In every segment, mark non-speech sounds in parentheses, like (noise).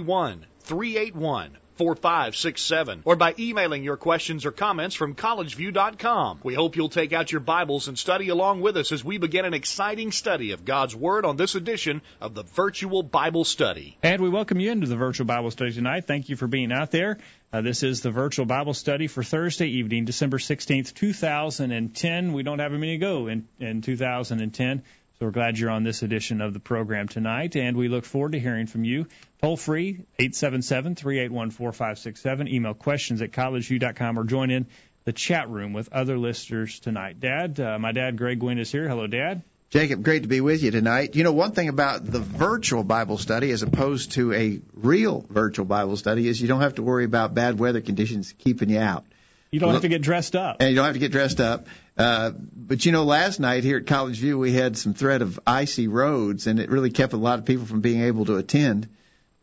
381 381 4567 or by emailing your questions or comments from collegeview.com. We hope you'll take out your Bibles and study along with us as we begin an exciting study of God's Word on this edition of the Virtual Bible Study. And we welcome you into the Virtual Bible Study tonight. Thank you for being out there. Uh, this is the Virtual Bible Study for Thursday evening, December 16th, 2010. We don't have a minute to go in, in 2010. So we're glad you're on this edition of the program tonight, and we look forward to hearing from you. Toll free, 877-381-4567. Email questions at collegeview.com or join in the chat room with other listeners tonight. Dad, uh, my dad, Greg Gwynn, is here. Hello, Dad. Jacob, great to be with you tonight. You know, one thing about the virtual Bible study as opposed to a real virtual Bible study is you don't have to worry about bad weather conditions keeping you out. You don't have to get dressed up. And you don't have to get dressed up. Uh, but you know, last night here at College View, we had some threat of icy roads, and it really kept a lot of people from being able to attend.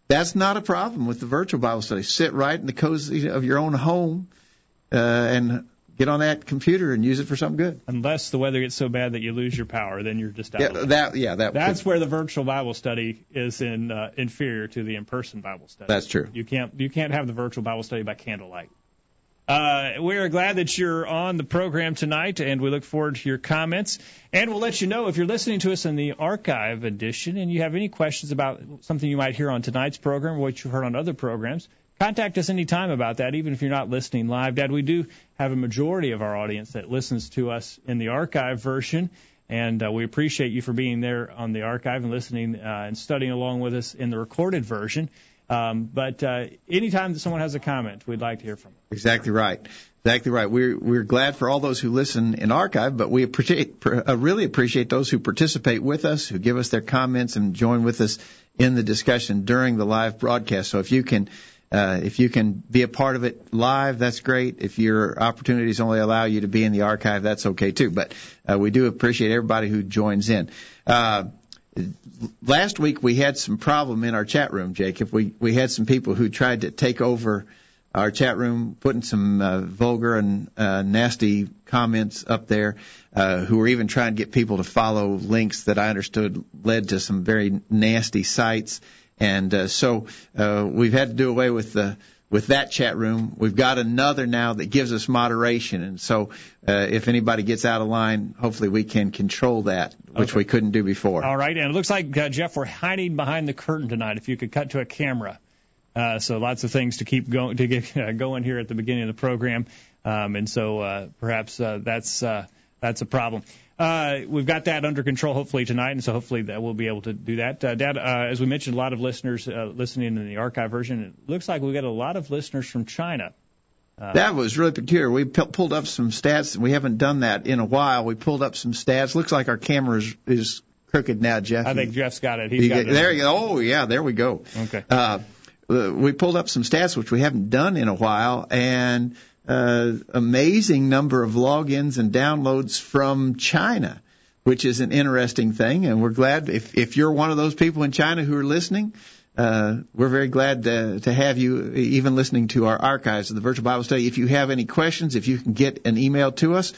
That's not a problem with the virtual Bible study. Sit right in the cozy of your own home uh, and get on that computer and use it for something good. Unless the weather gets so bad that you lose your power, then you're just out. Yeah, that yeah, that. That's could. where the virtual Bible study is in uh, inferior to the in-person Bible study. That's true. You can't you can't have the virtual Bible study by candlelight. Uh, we are glad that you're on the program tonight, and we look forward to your comments. And we'll let you know if you're listening to us in the archive edition and you have any questions about something you might hear on tonight's program or what you've heard on other programs. Contact us anytime about that, even if you're not listening live. Dad, we do have a majority of our audience that listens to us in the archive version, and uh, we appreciate you for being there on the archive and listening uh, and studying along with us in the recorded version. Um, but uh, anytime that someone has a comment, we'd like to hear from them. Exactly right. Exactly right. We're we're glad for all those who listen in archive, but we appreciate uh, really appreciate those who participate with us, who give us their comments and join with us in the discussion during the live broadcast. So if you can. Uh, if you can be a part of it live, that's great. If your opportunities only allow you to be in the archive, that's okay too. But uh, we do appreciate everybody who joins in. Uh, last week we had some problem in our chat room, Jacob. We we had some people who tried to take over our chat room, putting some uh, vulgar and uh, nasty comments up there, uh, who were even trying to get people to follow links that I understood led to some very nasty sites. And uh, so uh, we've had to do away with the with that chat room. We've got another now that gives us moderation, and so uh, if anybody gets out of line, hopefully we can control that, which okay. we couldn't do before. All right, and it looks like uh, Jeff, we're hiding behind the curtain tonight. If you could cut to a camera, uh, so lots of things to keep going to get (laughs) uh, going here at the beginning of the program, um, and so uh, perhaps uh, that's uh, that's a problem. Uh, we've got that under control hopefully tonight, and so hopefully that we'll be able to do that. Uh, Dad, uh, as we mentioned, a lot of listeners uh, listening in the archive version. It looks like we've got a lot of listeners from China. Uh, that was really peculiar. We p- pulled up some stats, and we haven't done that in a while. We pulled up some stats. Looks like our camera is, is crooked now, Jeff. I think Jeff's got it. He's got it. There you go. Oh, yeah, there we go. Okay. Uh, we pulled up some stats which we haven't done in a while, and uh, amazing number of logins and downloads from China, which is an interesting thing. And we're glad if, if you're one of those people in China who are listening, uh, we're very glad to, to have you even listening to our archives of the virtual Bible study. If you have any questions, if you can get an email to us,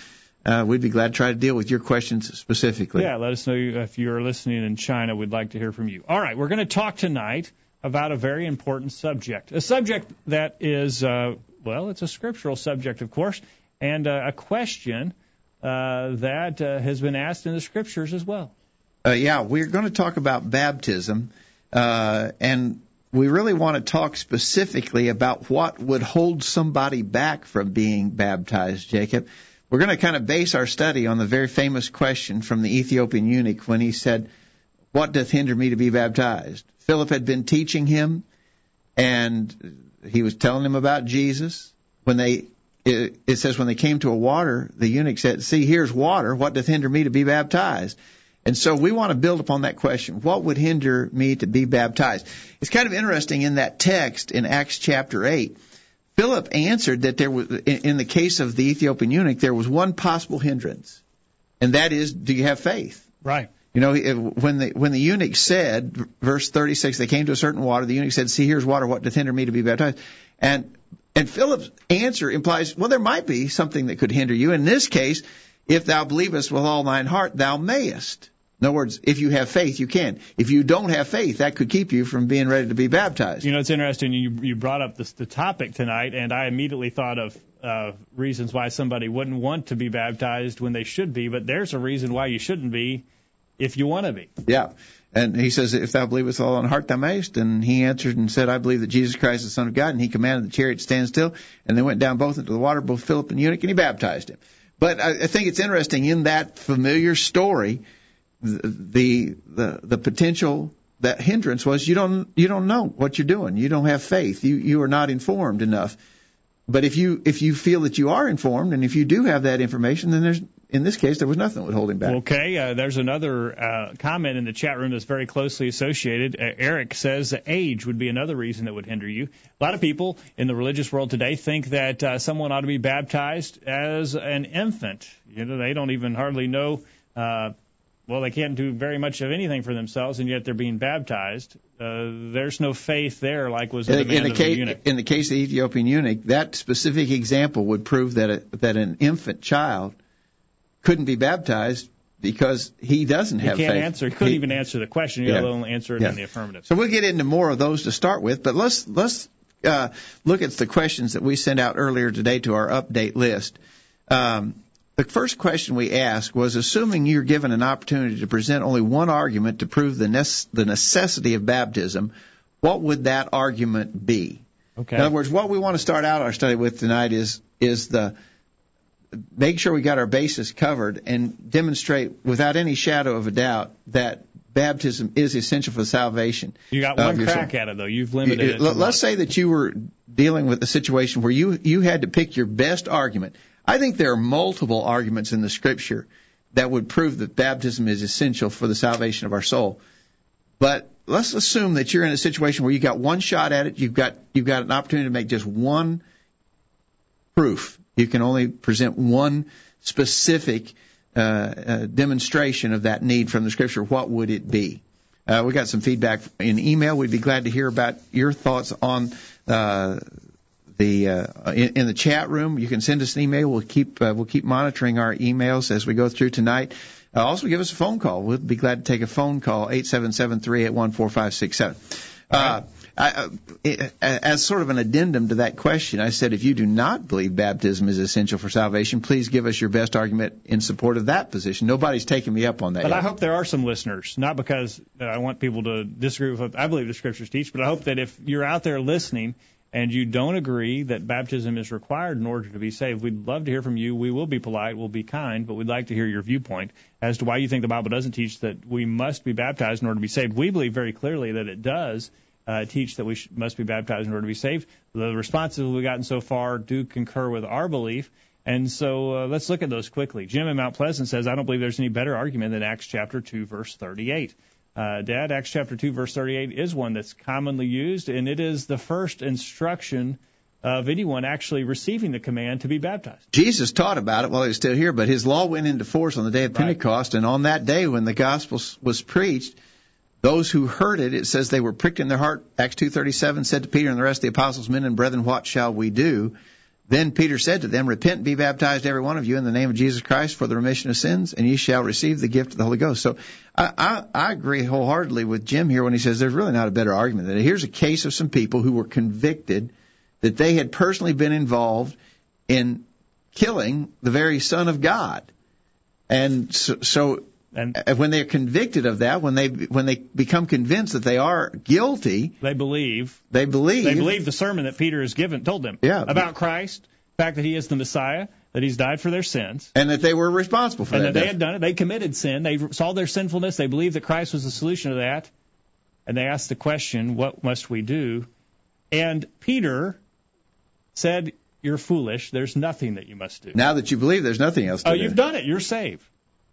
uh, we'd be glad to try to deal with your questions specifically. Yeah, let us know if you're listening in China. We'd like to hear from you. All right, we're going to talk tonight about a very important subject, a subject that is uh, well, it's a scriptural subject, of course, and uh, a question uh, that uh, has been asked in the scriptures as well. Uh, yeah, we're going to talk about baptism, uh, and we really want to talk specifically about what would hold somebody back from being baptized, Jacob. We're going to kind of base our study on the very famous question from the Ethiopian eunuch when he said, What doth hinder me to be baptized? Philip had been teaching him, and he was telling him about Jesus. When they, it, it says when they came to a water, the eunuch said, "See, here's water. What doth hinder me to be baptized?" And so we want to build upon that question. What would hinder me to be baptized? It's kind of interesting in that text in Acts chapter 8. Philip answered that there was, in the case of the Ethiopian eunuch, there was one possible hindrance, and that is, do you have faith? Right. You know, when the when the eunuch said, verse 36, they came to a certain water. The eunuch said, "See, here's water. What doth hinder me to be baptized?" And and Philip's answer implies, well, there might be something that could hinder you. In this case, if thou believest with all thine heart, thou mayest. In other words, if you have faith, you can. If you don't have faith, that could keep you from being ready to be baptized. You know, it's interesting. You you brought up this, the topic tonight, and I immediately thought of uh, reasons why somebody wouldn't want to be baptized when they should be. But there's a reason why you shouldn't be if you want to be. Yeah. And he says, If thou believest all thine heart, thou mayest. And he answered and said, I believe that Jesus Christ is the Son of God. And he commanded the chariot to stand still. And they went down both into the water, both Philip and eunuch, and he baptized him. But I, I think it's interesting in that familiar story the the the potential that hindrance was you don't you don't know what you're doing. You don't have faith. You you are not informed enough. But if you if you feel that you are informed and if you do have that information, then there's in this case there was nothing that would hold him back. Okay, uh, there's another uh, comment in the chat room that's very closely associated. Uh, Eric says age would be another reason that would hinder you. A lot of people in the religious world today think that uh, someone ought to be baptized as an infant. You know, they don't even hardly know. Well, they can't do very much of anything for themselves, and yet they're being baptized. Uh, there's no faith there, like was in, the, in the case, the eunuch. In the case of the Ethiopian eunuch, that specific example would prove that a, that an infant child couldn't be baptized because he doesn't have he can't faith. answer. He couldn't he, even answer the question. You yeah. only answer it yeah. in the affirmative. So we'll get into more of those to start with, but let's let's uh, look at the questions that we sent out earlier today to our update list. Um, the first question we asked was assuming you're given an opportunity to present only one argument to prove the, ne- the necessity of baptism, what would that argument be? Okay. In other words, what we want to start out our study with tonight is is the make sure we got our bases covered and demonstrate without any shadow of a doubt that baptism is essential for salvation. You got one crack at it though. You've limited you, it. Let's say that you were dealing with a situation where you you had to pick your best argument. I think there are multiple arguments in the scripture that would prove that baptism is essential for the salvation of our soul. But let's assume that you're in a situation where you got one shot at it, you've got you've got an opportunity to make just one proof. You can only present one specific uh, uh, demonstration of that need from the scripture. What would it be? Uh, we got some feedback in email. We'd be glad to hear about your thoughts on uh, the uh, in, in, the chat room. You can send us an email. We'll keep uh, we'll keep monitoring our emails as we go through tonight. Uh, also, give us a phone call. We'd be glad to take a phone call eight seven seven three eight one four five six seven. Uh, I, as sort of an addendum to that question, I said if you do not believe baptism is essential for salvation, please give us your best argument in support of that position. Nobody's taken me up on that. But yet. I hope there are some listeners, not because I want people to disagree with what I believe the scriptures teach, but I hope that if you're out there listening and you don't agree that baptism is required in order to be saved, we'd love to hear from you. We will be polite, we'll be kind, but we'd like to hear your viewpoint as to why you think the Bible doesn't teach that we must be baptized in order to be saved. We believe very clearly that it does uh, teach that we sh- must be baptized in order to be saved. The responses we've gotten so far do concur with our belief. And so uh, let's look at those quickly. Jim in Mount Pleasant says, I don't believe there's any better argument than Acts chapter 2, verse 38. Uh, Dad, Acts chapter 2, verse 38 is one that's commonly used, and it is the first instruction of anyone actually receiving the command to be baptized. Jesus taught about it while he was still here, but his law went into force on the day of Pentecost, right. and on that day when the gospel was preached, those who heard it, it says they were pricked in their heart. Acts 2:37 said to Peter and the rest of the apostles, "Men and brethren, what shall we do?" Then Peter said to them, Repent and be baptized, every one of you, in the name of Jesus Christ for the remission of sins, and ye shall receive the gift of the Holy Ghost. So I, I, I agree wholeheartedly with Jim here when he says there's really not a better argument. That here's a case of some people who were convicted that they had personally been involved in killing the very Son of God. And so, so and when they're convicted of that, when they when they become convinced that they are guilty, they believe. They believe. They believe the sermon that Peter has given told them yeah. about Christ, the fact that he is the Messiah, that he's died for their sins, and that they were responsible for and that. And that they had done it. They committed sin. They saw their sinfulness. They believed that Christ was the solution to that, and they asked the question, "What must we do?" And Peter said, "You're foolish. There's nothing that you must do." Now that you believe, there's nothing else to oh, do. you've done it. You're saved.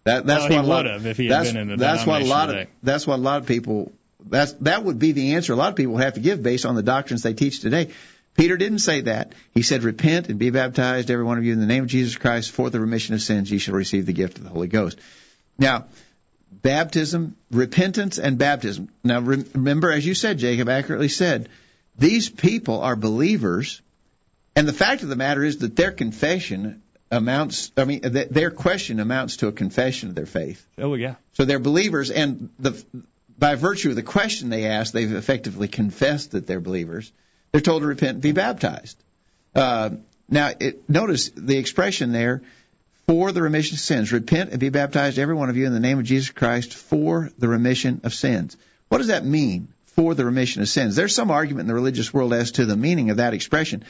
That, that's oh, well, he what a lot, would have if he had that's, been in a that's what a lot today. of that's what a lot of people that's that would be the answer a lot of people have to give based on the doctrines they teach today. Peter didn't say that. He said, "Repent and be baptized, every one of you, in the name of Jesus Christ, for the remission of sins. Ye shall receive the gift of the Holy Ghost." Now, baptism, repentance, and baptism. Now, remember, as you said, Jacob accurately said, these people are believers, and the fact of the matter is that their confession amounts. I mean, their question amounts to a confession of their faith. Oh yeah. So they're believers, and the by virtue of the question they ask, they've effectively confessed that they're believers. They're told to repent and be baptized. Uh, now, it, notice the expression there for the remission of sins. Repent and be baptized, every one of you, in the name of Jesus Christ for the remission of sins. What does that mean, for the remission of sins? There's some argument in the religious world as to the meaning of that expression.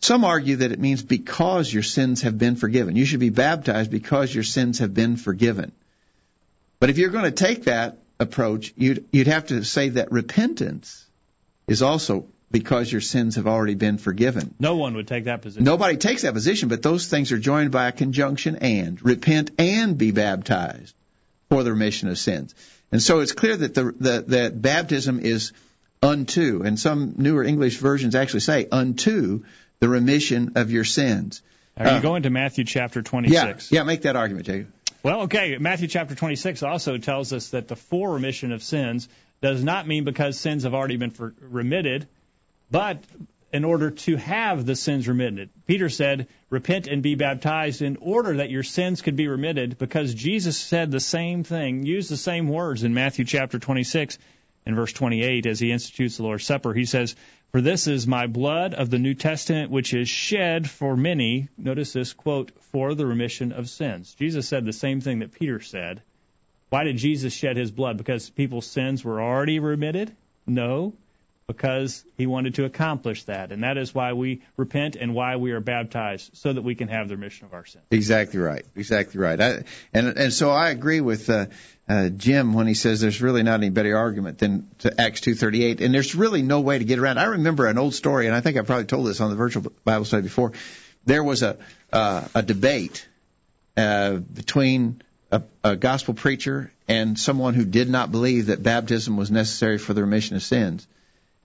Some argue that it means because your sins have been forgiven. You should be baptized because your sins have been forgiven. But if you're going to take that approach, you'd, you'd have to say that repentance is also because your sins have already been forgiven. No one would take that position. Nobody takes that position, but those things are joined by a conjunction and. Repent and be baptized for the remission of sins. And so it's clear that the, the that baptism is unto, and some newer English versions actually say unto the remission of your sins. Are you uh, going to Matthew chapter 26? Yeah, yeah, make that argument, Jacob. Well, okay. Matthew chapter 26 also tells us that the for remission of sins does not mean because sins have already been for, remitted, but in order to have the sins remitted. Peter said, Repent and be baptized in order that your sins could be remitted, because Jesus said the same thing, used the same words in Matthew chapter 26 and verse 28 as he institutes the Lord's Supper. He says, For this is my blood of the New Testament, which is shed for many, notice this quote, for the remission of sins. Jesus said the same thing that Peter said. Why did Jesus shed his blood? Because people's sins were already remitted? No because he wanted to accomplish that. And that is why we repent and why we are baptized, so that we can have the remission of our sins. Exactly right. Exactly right. I, and, and so I agree with uh, uh, Jim when he says there's really not any better argument than to Acts 2.38. And there's really no way to get around. I remember an old story, and I think I probably told this on the virtual Bible study before. There was a, uh, a debate uh, between a, a gospel preacher and someone who did not believe that baptism was necessary for the remission of sins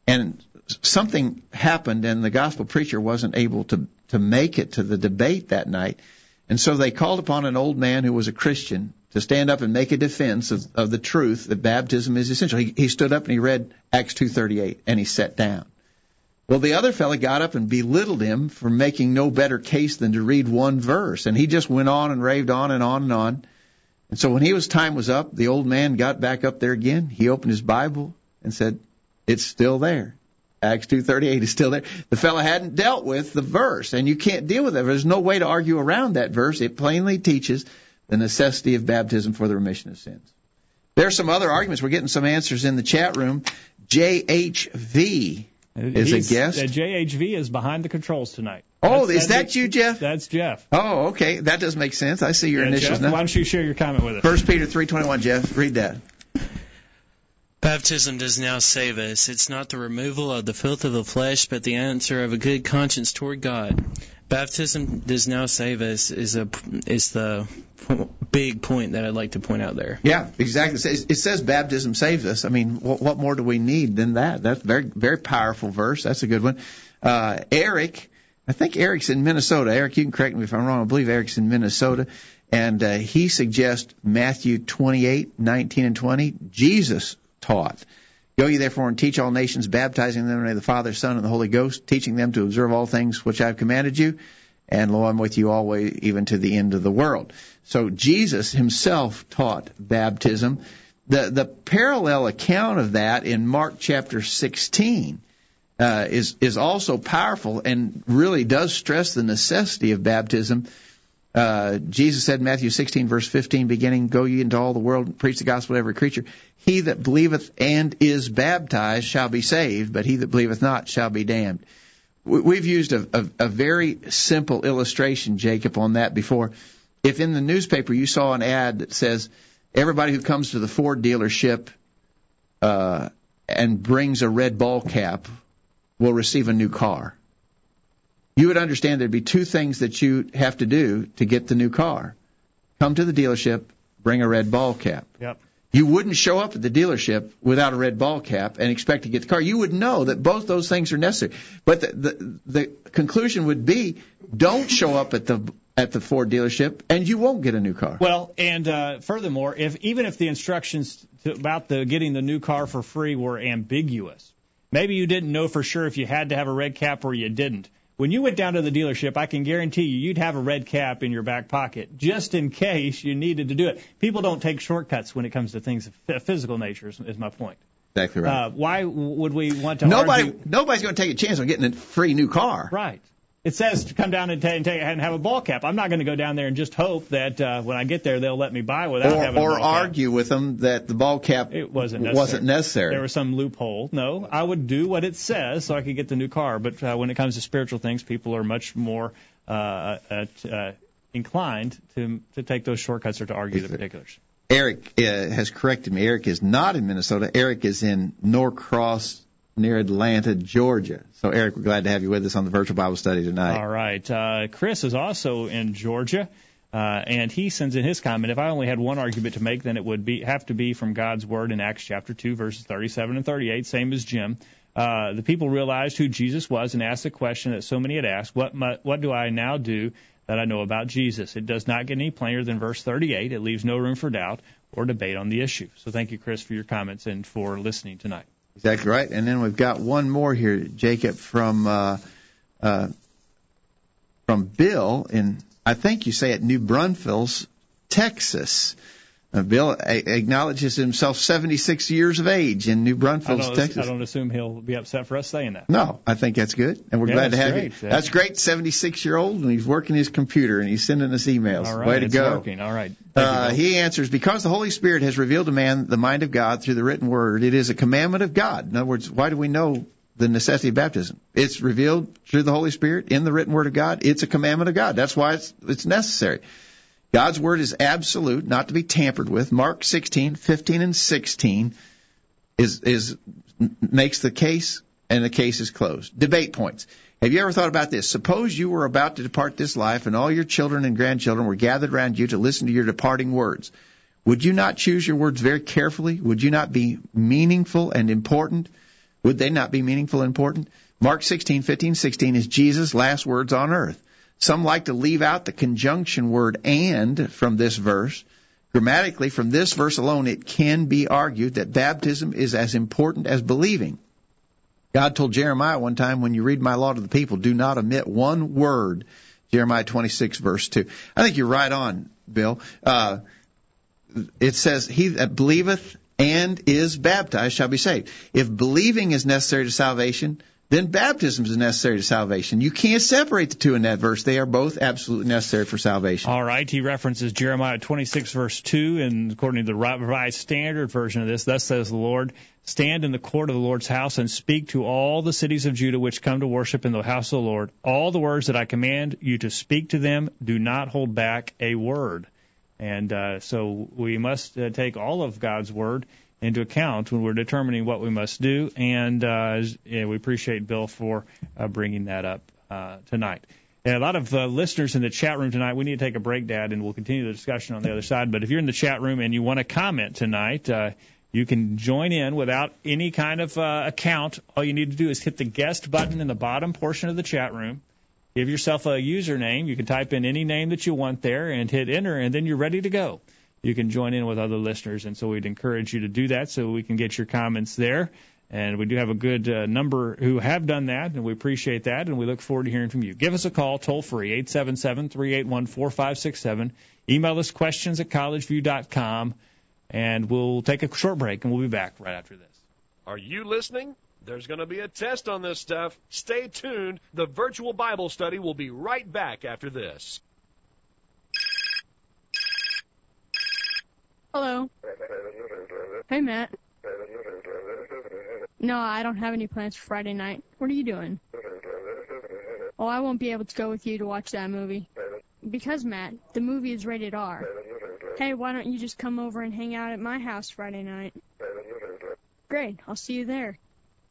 and something happened and the gospel preacher wasn't able to to make it to the debate that night and so they called upon an old man who was a christian to stand up and make a defense of, of the truth that baptism is essential he, he stood up and he read acts 238 and he sat down well the other fellow got up and belittled him for making no better case than to read one verse and he just went on and raved on and on and on and so when he was time was up the old man got back up there again he opened his bible and said it's still there. Acts 2:38 is still there. The fellow hadn't dealt with the verse, and you can't deal with it. There's no way to argue around that verse. It plainly teaches the necessity of baptism for the remission of sins. There are some other arguments. We're getting some answers in the chat room. JHV is He's, a guest. Uh, JHV is behind the controls tonight. Oh, that's, is that you, Jeff? That's Jeff. Oh, okay. That does make sense. I see your yeah, initials Jeff, now. Why don't you share your comment with us? First Peter 3:21, Jeff. Read that. Baptism does now save us. It's not the removal of the filth of the flesh, but the answer of a good conscience toward God. Baptism does now save us is a is the big point that I'd like to point out there. Yeah, exactly. It says baptism saves us. I mean, what, what more do we need than that? That's very very powerful verse. That's a good one. Uh, Eric, I think Eric's in Minnesota. Eric, you can correct me if I'm wrong. I believe Eric's in Minnesota, and uh, he suggests Matthew 28, 19, and 20. Jesus taught. Go ye therefore and teach all nations, baptizing them in the name of the Father, Son, and the Holy Ghost, teaching them to observe all things which I have commanded you. And lo, I'm with you always, even to the end of the world. So Jesus himself taught baptism. The the parallel account of that in Mark chapter 16 uh, is is also powerful and really does stress the necessity of baptism uh, Jesus said in Matthew 16, verse 15, beginning, Go ye into all the world and preach the gospel to every creature. He that believeth and is baptized shall be saved, but he that believeth not shall be damned. We've used a, a, a very simple illustration, Jacob, on that before. If in the newspaper you saw an ad that says, everybody who comes to the Ford dealership uh, and brings a red ball cap will receive a new car you would understand there'd be two things that you have to do to get the new car. Come to the dealership, bring a red ball cap. Yep. You wouldn't show up at the dealership without a red ball cap and expect to get the car. You would know that both those things are necessary. But the the, the conclusion would be don't show up at the at the Ford dealership and you won't get a new car. Well, and uh, furthermore, if even if the instructions to, about the getting the new car for free were ambiguous, maybe you didn't know for sure if you had to have a red cap or you didn't. When you went down to the dealership, I can guarantee you, you'd have a red cap in your back pocket just in case you needed to do it. People don't take shortcuts when it comes to things of physical nature. Is, is my point. Exactly right. Uh, why would we want to? Nobody, argue? nobody's going to take a chance on getting a free new car. Right. It says to come down and, and, take, and have a ball cap. I'm not going to go down there and just hope that uh, when I get there they'll let me buy without Or, having a or ball cap. Or argue with them that the ball cap It wasn't necessary. wasn't necessary. There was some loophole. No, I would do what it says so I could get the new car. But uh, when it comes to spiritual things, people are much more uh, uh, uh, inclined to to take those shortcuts or to argue the particulars. Eric uh, has corrected me. Eric is not in Minnesota. Eric is in Norcross near Atlanta, Georgia. So, Eric, we're glad to have you with us on the virtual Bible study tonight. All right. Uh, Chris is also in Georgia. Uh, and he sends in his comment. If I only had one argument to make, then it would be have to be from God's word in Acts chapter 2, verses 37 and 38, same as Jim. Uh, the people realized who Jesus was and asked the question that so many had asked: What mu- what do I now do that I know about Jesus? It does not get any plainer than verse 38. It leaves no room for doubt or debate on the issue. So thank you, Chris, for your comments and for listening tonight. Exactly right. And then we've got one more here, Jacob, from uh, uh, from Bill in I think you say it New Braunfels, Texas. Uh, Bill acknowledges himself 76 years of age in New Braunfels, Texas. I don't assume he'll be upset for us saying that. No, I think that's good, and we're Yeah, glad to have great. you. That's great. 76 year old, and he's working his computer and he's sending us emails. All right, Way to it's go. working. All right. Thank you, Uh, he answers, because the Holy Spirit has revealed to man the mind of God through the written word, it is a commandment of God. In other words, why do we know the necessity of baptism? It's revealed through the Holy Spirit in the written word of God. It's a commandment of God. That's why it's, it's necessary. God's word is absolute, not to be tampered with. Mark 16, 15, and 16 is, is, makes the case, and the case is closed. Debate points. Have you ever thought about this? Suppose you were about to depart this life and all your children and grandchildren were gathered around you to listen to your departing words. Would you not choose your words very carefully? Would you not be meaningful and important? Would they not be meaningful and important? Mark 16, 15, 16 is Jesus' last words on earth. Some like to leave out the conjunction word and from this verse. Grammatically, from this verse alone, it can be argued that baptism is as important as believing. God told Jeremiah one time, when you read my law to the people, do not omit one word. Jeremiah 26 verse 2. I think you're right on, Bill. Uh, it says, he that believeth and is baptized shall be saved. If believing is necessary to salvation, then baptism is necessary to salvation. You can't separate the two in that verse. They are both absolutely necessary for salvation. All right. He references Jeremiah 26, verse 2, and according to the Revised Standard version of this, thus says the Lord, Stand in the court of the Lord's house and speak to all the cities of Judah which come to worship in the house of the Lord. All the words that I command you to speak to them, do not hold back a word. And uh, so we must uh, take all of God's word into account when we're determining what we must do. And uh, yeah, we appreciate Bill for uh, bringing that up uh, tonight. And a lot of uh, listeners in the chat room tonight. We need to take a break, Dad, and we'll continue the discussion on the other side. But if you're in the chat room and you want to comment tonight, uh, you can join in without any kind of uh, account. All you need to do is hit the guest button in the bottom portion of the chat room. Give yourself a username. You can type in any name that you want there and hit enter, and then you're ready to go you can join in with other listeners. And so we'd encourage you to do that so we can get your comments there. And we do have a good uh, number who have done that, and we appreciate that, and we look forward to hearing from you. Give us a call, toll free, 877 381 4567. Email us questions at collegeview.com, and we'll take a short break, and we'll be back right after this. Are you listening? There's going to be a test on this stuff. Stay tuned. The virtual Bible study will be right back after this. Hello. Hey, Matt. No, I don't have any plans for Friday night. What are you doing? Oh, I won't be able to go with you to watch that movie. Because, Matt, the movie is rated R. Hey, why don't you just come over and hang out at my house Friday night? Great, I'll see you there.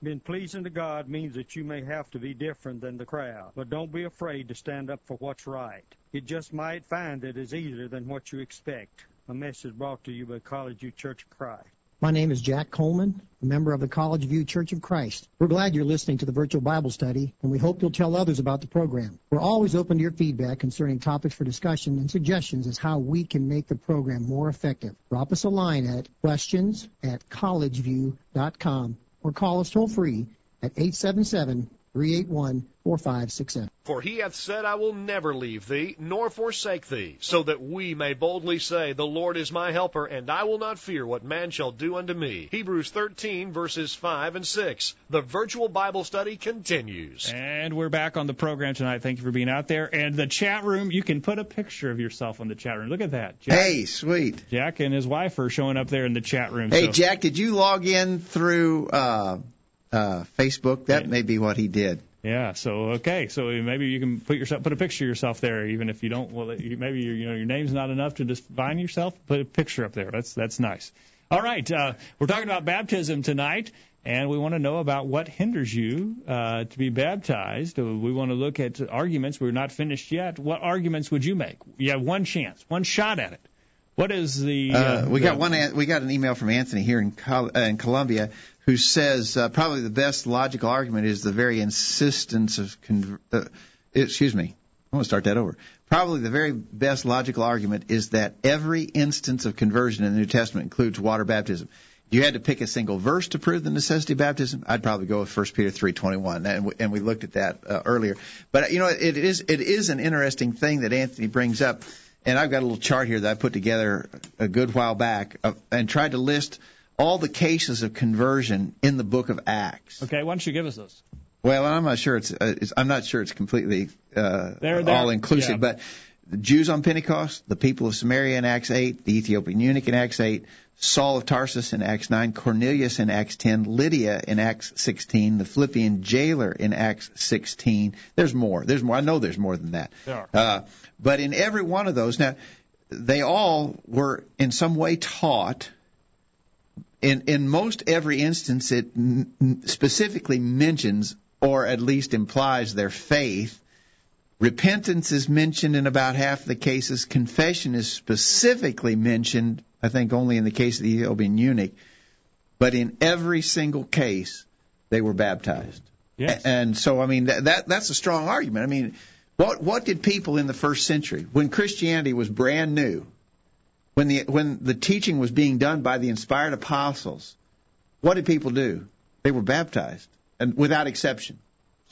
Being pleasing to God means that you may have to be different than the crowd, but don't be afraid to stand up for what's right. You just might find that it is easier than what you expect. A message brought to you by College View Church of Christ. My name is Jack Coleman, a member of the College View Church of Christ. We're glad you're listening to the virtual Bible study, and we hope you'll tell others about the program. We're always open to your feedback concerning topics for discussion and suggestions as how we can make the program more effective. Drop us a line at questions at collegeview.com or call us toll free at 877 381 4567. For he hath said, I will never leave thee, nor forsake thee, so that we may boldly say, The Lord is my helper, and I will not fear what man shall do unto me. Hebrews 13, verses 5 and 6. The virtual Bible study continues. And we're back on the program tonight. Thank you for being out there. And the chat room, you can put a picture of yourself on the chat room. Look at that. Jack, Hey, sweet. Jack and his wife are showing up there in the chat room. Hey, so- Jack, did you log in through uh, uh, Facebook? That may be what he did. Yeah. So okay. So maybe you can put yourself put a picture of yourself there, even if you don't. Well, you- maybe you know your name's not enough to define yourself. Put a picture up there. That's that's nice. All right. Uh, we're talking about baptism tonight, and we want to know about what hinders you uh, to be baptized. Uh, We want to look at arguments. We're not finished yet. What arguments would you make? You have one chance, one shot at it. What is the? Uh, we the- got one. an- We got an email from Anthony here in Col- uh, in Columbia who says uh, probably the best logical argument is the very insistence of. Con- uh, excuse me. I want to start that over. Probably the very best logical argument is that every instance of conversion in the New Testament includes water baptism. If you had to pick a single verse to prove the necessity of baptism, I'd probably go with 1 Peter 3:21, and we, and we looked at that uh, earlier. But you know, it is it is an interesting thing that Anthony brings up, and I've got a little chart here that I put together a good while back of, and tried to list all the cases of conversion in the book of Acts. Okay. Why don't you give us those? Well, I'm not sure it's, uh, it's I'm not sure it's completely uh, They're- they're- all inclusive, yeah. but the Jews on Pentecost, the people of Samaria in Acts 8, the Ethiopian eunuch in Acts 8, Saul of Tarsus in Acts 9, Cornelius in Acts 10, Lydia in Acts 16, the Philippian jailer in Acts 16. There's more. There's more. I know there's more than that. There are. Uh, but in every one of those, now they all were in some way taught in in most every instance it specifically mentions or at least implies their faith. Repentance is mentioned in about half the cases. Confession is specifically mentioned i think only in the case of the ethiopian eunuch. But in every single case they were baptized. Yes. And so i mean that, that that's a strong argument. I mean what what did people in the first century when christianity was brand new when the when the teaching was being done by the inspired apostles, what did people do? They were baptized, and without exception.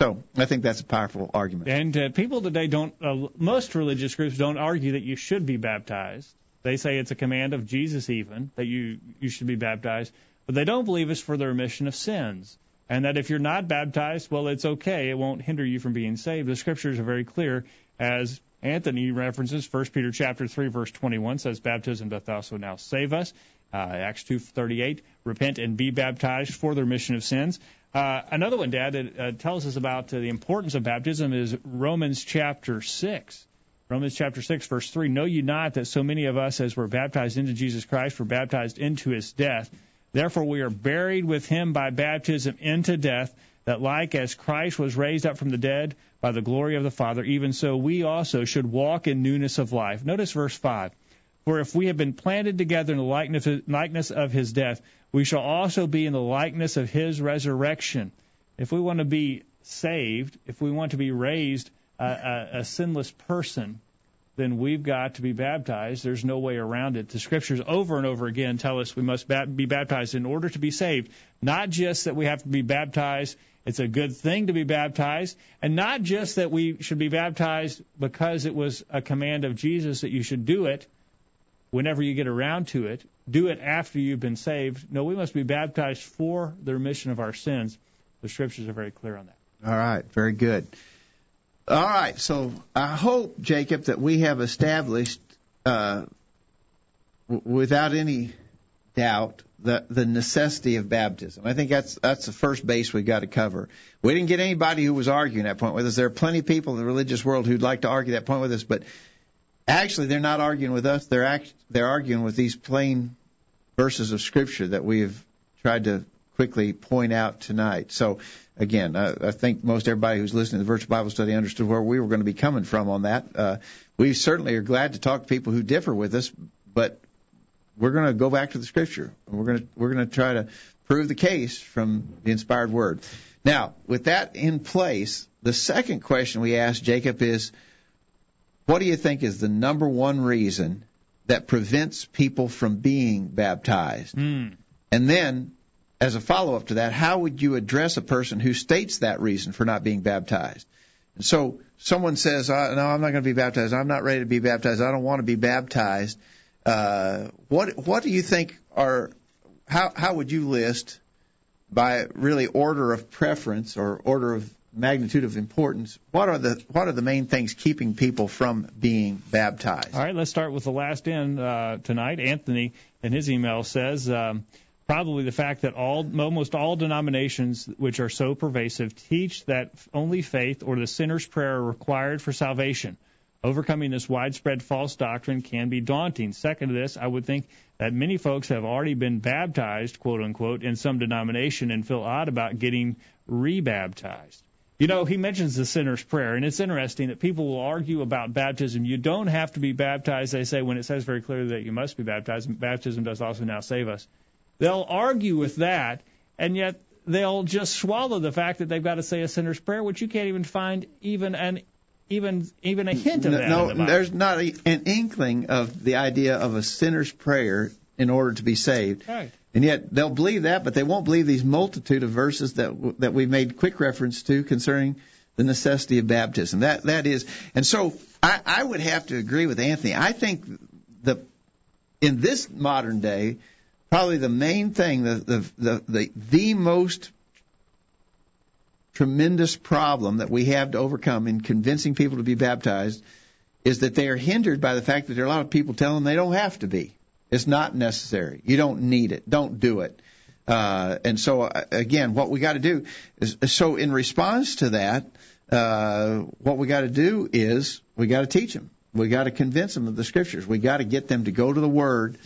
So I think that's a powerful argument. And uh, people today don't, uh, most religious groups don't argue that you should be baptized. They say it's a command of Jesus, even, that you, you should be baptized. But they don't believe it's for the remission of sins. And that if you're not baptized, well, it's okay. It won't hinder you from being saved. The scriptures are very clear, as Anthony references. 1 Peter chapter 3, verse 21 says, Baptism doth also now save us. Uh, Acts 2:38, repent and be baptized for the remission of sins. Uh, another one, Dad, that uh, tells us about uh, the importance of baptism is Romans chapter 6. Romans chapter 6, verse 3 Know ye not that so many of us as were baptized into Jesus Christ were baptized into his death? Therefore we are buried with him by baptism into death, that like as Christ was raised up from the dead by the glory of the Father, even so we also should walk in newness of life. Notice verse 5. For if we have been planted together in the likeness of his death, we shall also be in the likeness of his resurrection. If we want to be saved, if we want to be raised a, a, a sinless person, then we've got to be baptized. There's no way around it. The scriptures over and over again tell us we must be baptized in order to be saved. Not just that we have to be baptized, it's a good thing to be baptized, and not just that we should be baptized because it was a command of Jesus that you should do it whenever you get around to it. Do it after you've been saved. No, we must be baptized for the remission of our sins. The scriptures are very clear on that. All right, very good. All right, so I hope, Jacob, that we have established, uh, w- without any doubt, the the necessity of baptism. I think that's that's the first base we've got to cover. We didn't get anybody who was arguing that point with us. There are plenty of people in the religious world who'd like to argue that point with us, but actually they're not arguing with us. They're act, they're arguing with these plain verses of scripture that we've tried to quickly point out tonight. So again, I, I think most everybody who's listening to the virtual Bible study understood where we were going to be coming from on that. Uh, we certainly are glad to talk to people who differ with us, but we're going to go back to the Scripture. and We're going to we're going to try to prove the case from the inspired Word. Now, with that in place, the second question we asked Jacob is, what do you think is the number one reason that prevents people from being baptized? Mm. And then, as a follow up to that, how would you address a person who states that reason for not being baptized? And so someone says, uh, "No, I'm not going to be baptized. I'm not ready to be baptized. I don't want to be baptized." Uh, what What do you think are how how would you list by really order of preference or order of magnitude of importance, what are the what are the main things keeping people from being baptized? All right, let's start with the last end uh, tonight. Anthony, in his email, says um, probably the fact that all almost all denominations, which are so pervasive, teach that only faith or the sinner's prayer are required for salvation. Overcoming this widespread false doctrine can be daunting. Second to this, I would think that many folks have already been baptized, quote unquote, in some denomination and feel odd about getting rebaptized. You know, he mentions the sinner's prayer, and it's interesting that people will argue about baptism. You don't have to be baptized, they say, when it says very clearly that you must be baptized. Baptism does also now save us. They'll argue with that, and yet they'll just swallow the fact that they've got to say a sinner's prayer, which you can't even find even an even even a hint of that. No, the there's not a, an inkling of the idea of a sinner's prayer in order to be saved. Right. And yet they'll believe that, but they won't believe these multitude of verses that that we've made quick reference to concerning the necessity of baptism. That that is, and so I, I would have to agree with Anthony. I think the in this modern day, probably the main thing, the the the the, the most tremendous problem that we have to overcome in convincing people to be baptized is that they are hindered by the fact that there are a lot of people telling them they don't have to be. It's not necessary. You don't need it. Don't do it. Uh, and so, uh, again, what we got to do is so in response to that, uh, what we got to do is we got to teach them. We got to convince them of the scriptures. We got to get them to go to the Word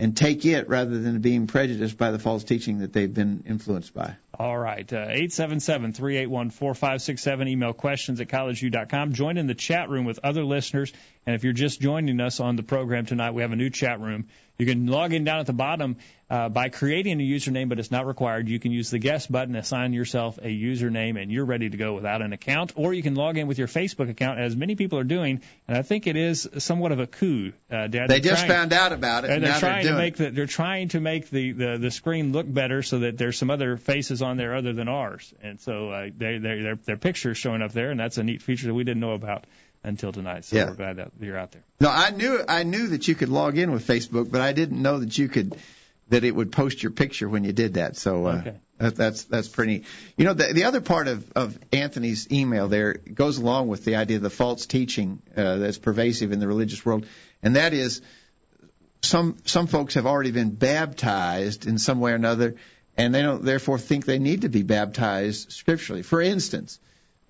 and take it rather than being prejudiced by the false teaching that they've been influenced by. All right. Uh, 877 381 4567. Email questions at collegeview.com. Join in the chat room with other listeners. And if you're just joining us on the program tonight, we have a new chat room. You can log in down at the bottom uh, by creating a username, but it's not required. You can use the guest button, assign yourself a username, and you're ready to go without an account. Or you can log in with your Facebook account, as many people are doing. And I think it is somewhat of a coup. Uh, Dad, they just trying, found out about it. And they're trying they're to make the, they're trying to make the, the the screen look better so that there's some other faces on there other than ours. And so uh, they, they, their their pictures showing up there, and that's a neat feature that we didn't know about until tonight. So yeah. we're glad that you're out there. No, I knew I knew that you could log in with Facebook, but I didn't know that you could that it would post your picture when you did that. So uh, okay. that, that's that's pretty. You know, the the other part of of Anthony's email there goes along with the idea of the false teaching uh, that's pervasive in the religious world, and that is some some folks have already been baptized in some way or another, and they don't therefore think they need to be baptized scripturally. For instance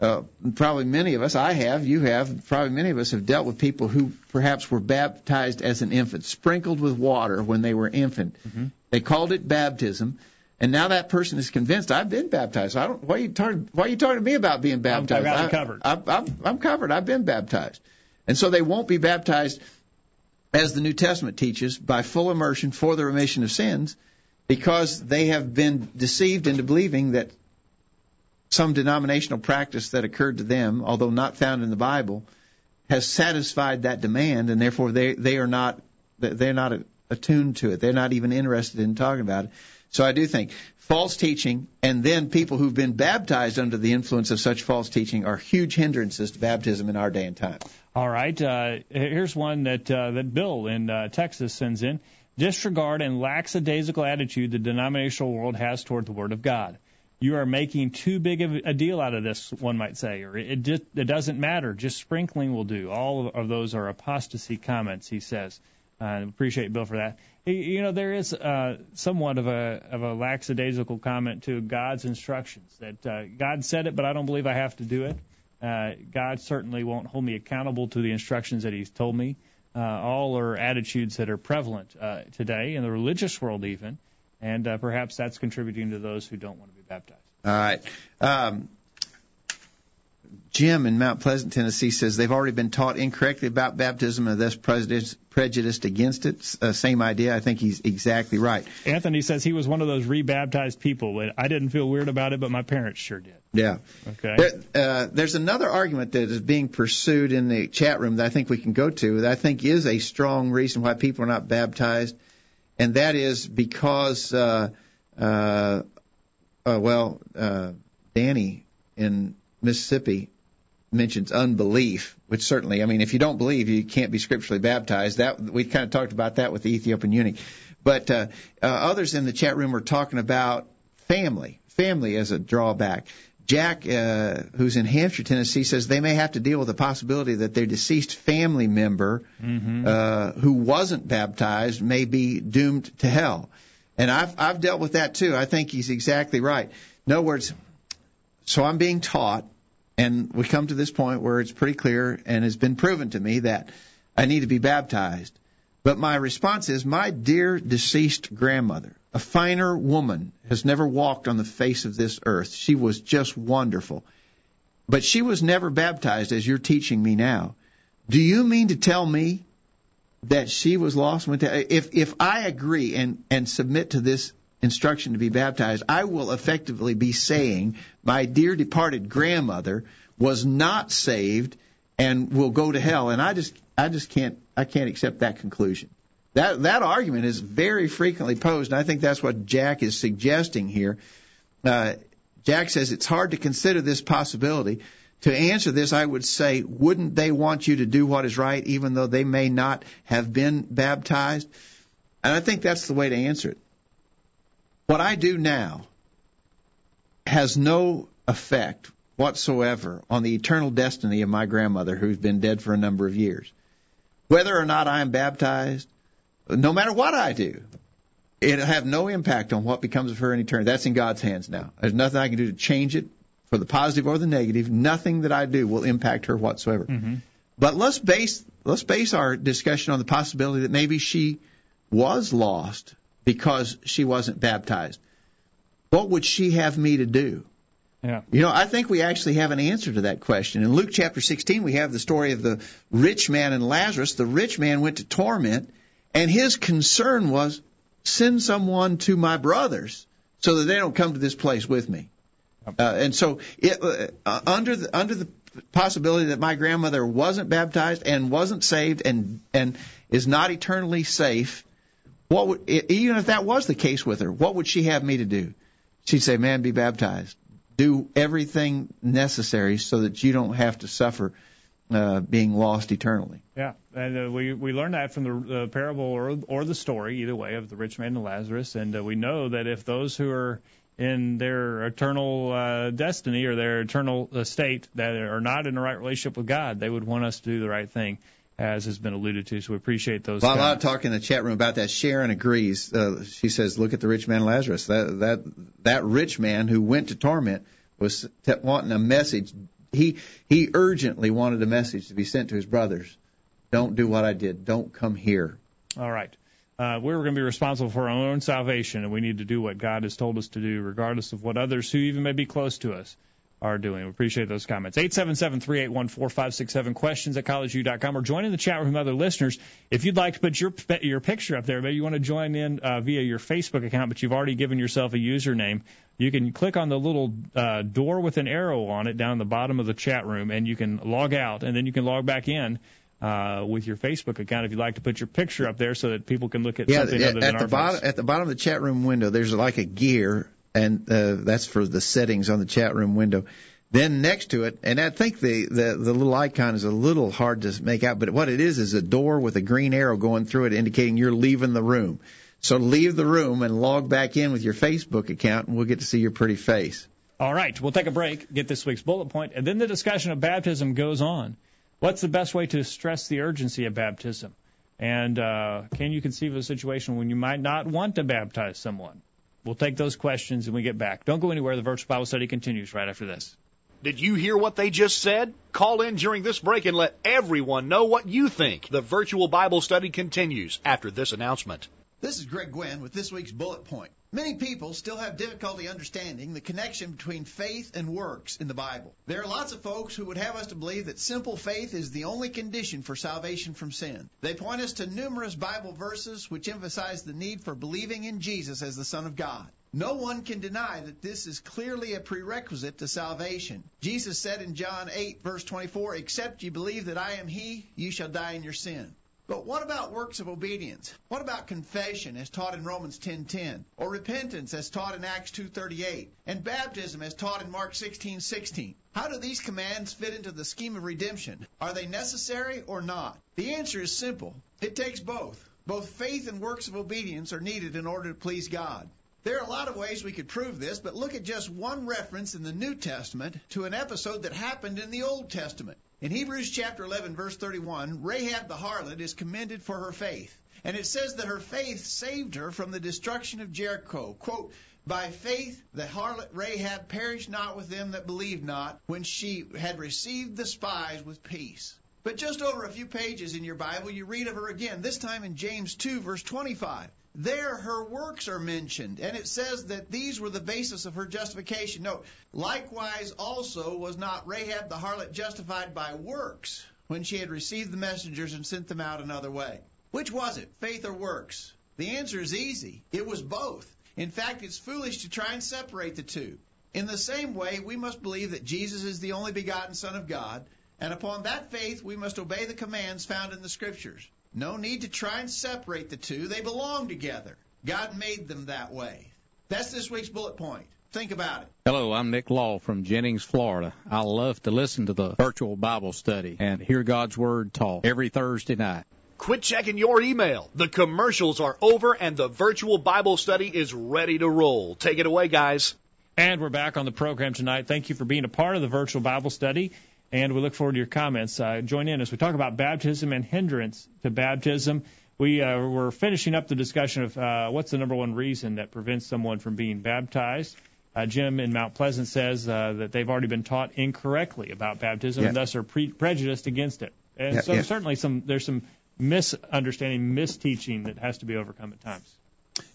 uh, probably many of us, I have, you have, probably many of us have dealt with people who perhaps were baptized as an infant, sprinkled with water when they were infant. Mm-hmm. They called it baptism, and now that person is convinced I've been baptized. I don't. Why are you talking? Why are you talking to me about being baptized? I'm, I, covered. I, I'm, I'm covered. I've been baptized, and so they won't be baptized as the New Testament teaches by full immersion for the remission of sins, because they have been deceived into believing that some denominational practice that occurred to them, although not found in the Bible, has satisfied that demand, and therefore they they are not they're not attuned to it. They're not even interested in talking about it. So I do think false teaching and then people who've been baptized under the influence of such false teaching are huge hindrances to baptism in our day and time. All right. Uh, here's one that uh, that Bill in uh, Texas sends in. Disregard and lackadaisical attitude the denominational world has toward the Word of God you are making too big of a deal out of this, one might say, or it, just, it doesn't matter. Just sprinkling will do. All of those are apostasy comments, he says. I uh, appreciate Bill for that. You know, there is uh, somewhat of a of a lackadaisical comment to God's instructions that uh, God said it, but I don't believe I have to do it. Uh, God certainly won't hold me accountable to the instructions that He's told me. Uh, all are attitudes that are prevalent uh, today in the religious world, even and uh, perhaps that's contributing to those who don't want to be baptized. All right. Um, Jim in Mount Pleasant, Tennessee says they've already been taught incorrectly about baptism and thus prejudiced against it. Uh, same idea. I think he's exactly right. Anthony says he was one of those rebaptized people. I didn't feel weird about it, but my parents sure did. Yeah. Okay. There, uh, there's another argument that is being pursued in the chat room that I think we can go to that I think is a strong reason why people are not baptized, and that is because, uh, uh, uh, well, uh, Danny in Mississippi mentions unbelief, which certainly, I mean, if you don't believe, you can't be scripturally baptized. That we kind of talked about that with the Ethiopian eunuch, but uh, uh, others in the chat room are talking about family, family as a drawback. Jack, uh, who's in Hampshire, Tennessee, says they may have to deal with the possibility that their deceased family member mm-hmm. uh, who wasn't baptized may be doomed to hell. And I've I've dealt with that too. I think he's exactly right. In other words, so I'm being taught, and we come to this point where it's pretty clear and has been proven to me that I need to be baptized. But my response is, my dear deceased grandmother, a finer woman, has never walked on the face of this earth. She was just wonderful. But she was never baptized as you're teaching me now. Do you mean to tell me that she was lost? If if I agree and and submit to this instruction to be baptized, I will effectively be saying my dear departed grandmother was not saved and will go to hell. And I just I just can't I can't accept that conclusion. That that argument is very frequently posed, and I think that's what Jack is suggesting here. Uh, Jack says it's hard to consider this possibility. To answer this, I would say, wouldn't they want you to do what is right, even though they may not have been baptized? And I think that's the way to answer it. What I do now has no effect whatsoever on the eternal destiny of my grandmother who's been dead for a number of years. Whether or not I am baptized, no matter what I do, it'll have no impact on what becomes of her in eternity. That's in God's hands now. There's nothing I can do to change it for the positive or the negative. Nothing that I do will impact her whatsoever. Mm-hmm. But let's base let's base our discussion on the possibility that maybe she was lost because she wasn't baptized. What would she have me to do? Yeah. You know, I think we actually have an answer to that question. In Luke chapter 16, we have the story of the rich man and Lazarus. The rich man went to torment, and his concern was send someone to my brothers so that they don't come to this place with me. Uh, and so, it, uh, under the under the possibility that my grandmother wasn't baptized and wasn't saved and and is not eternally safe, what would, even if that was the case with her, what would she have me to do? She'd say, man, be baptized. Do everything necessary so that you don't have to suffer uh, being lost eternally. Yeah, and uh, we we learned that from the uh, parable or or the story, either way, of the rich man and Lazarus, and uh, we know that if those who are in their eternal uh, destiny or their eternal uh, state that are not in the right relationship with God, they would want us to do the right thing as has been alluded to. So we appreciate those. Well, a lot of talk in the chat room about that. Sharon agrees. Uh, she says, "Look at the rich man Lazarus. That that that rich man who went to torment was wanting a message. He he urgently wanted a message to be sent to his brothers. Don't do what I did. Don't come here. All right. Uh, we're going to be responsible for our own salvation, and we need to do what God has told us to do, regardless of what others who even may be close to us are doing. We appreciate those comments. 877-381-4567, questions at collegeview.com, or join in the chat room with other listeners. If you'd like to put your your picture up there, maybe you want to join in uh, via your Facebook account, but you've already given yourself a username, you can click on the little uh, door with an arrow on it down the bottom of the chat room, and you can log out, and then you can log back in. Uh, with your Facebook account, if you'd like to put your picture up there so that people can look at yeah, something at, other than at the bottom, face. At the bottom of the chat room window, there's like a gear, and uh, that's for the settings on the chat room window. Then next to it, and I think the, the, the little icon is a little hard to make out, but what it is is a door with a green arrow going through it indicating you're leaving the room. So leave the room and log back in with your Facebook account, and we'll get to see your pretty face. All right, we'll take a break, get this week's bullet point, and then the discussion of baptism goes on. What's the best way to stress the urgency of baptism? And uh, can you conceive of a situation when you might not want to baptize someone? We'll take those questions and we get back. Don't go anywhere. The virtual Bible study continues right after this. Did you hear what they just said? Call in during this break and let everyone know what you think. The virtual Bible study continues after this announcement. This is Greg Gwynn with this week's Bullet Point. Many people still have difficulty understanding the connection between faith and works in the Bible. There are lots of folks who would have us to believe that simple faith is the only condition for salvation from sin. They point us to numerous Bible verses which emphasize the need for believing in Jesus as the Son of God. No one can deny that this is clearly a prerequisite to salvation. Jesus said in John 8, verse 24, Except ye believe that I am He, you shall die in your sin. But what about works of obedience? What about confession as taught in Romans 10:10 or repentance as taught in Acts 2:38 and baptism as taught in Mark 16:16? How do these commands fit into the scheme of redemption? Are they necessary or not? The answer is simple. It takes both. Both faith and works of obedience are needed in order to please God. There are a lot of ways we could prove this, but look at just one reference in the New Testament to an episode that happened in the Old Testament. In Hebrews chapter 11 verse 31, Rahab the harlot is commended for her faith. And it says that her faith saved her from the destruction of Jericho. Quote, by faith the harlot Rahab perished not with them that believed not, when she had received the spies with peace. But just over a few pages in your Bible, you read of her again, this time in James 2, verse 25. There, her works are mentioned, and it says that these were the basis of her justification. Note, likewise also was not Rahab the harlot justified by works when she had received the messengers and sent them out another way. Which was it, faith or works? The answer is easy. It was both. In fact, it's foolish to try and separate the two. In the same way, we must believe that Jesus is the only begotten Son of God, and upon that faith we must obey the commands found in the Scriptures. No need to try and separate the two. They belong together. God made them that way. That's this week's bullet point. Think about it. Hello, I'm Nick Law from Jennings, Florida. I love to listen to the virtual Bible study and hear God's Word taught every Thursday night. Quit checking your email. The commercials are over and the virtual Bible study is ready to roll. Take it away, guys. And we're back on the program tonight. Thank you for being a part of the virtual Bible study and we look forward to your comments. Uh, join in as we talk about baptism and hindrance to baptism. We uh, we're finishing up the discussion of uh, what's the number one reason that prevents someone from being baptized. Uh, Jim in Mount Pleasant says uh, that they've already been taught incorrectly about baptism Yeah. and thus are pre- prejudiced against it. And Yeah, so yeah. certainly some there's some misunderstanding, misteaching that has to be overcome at times.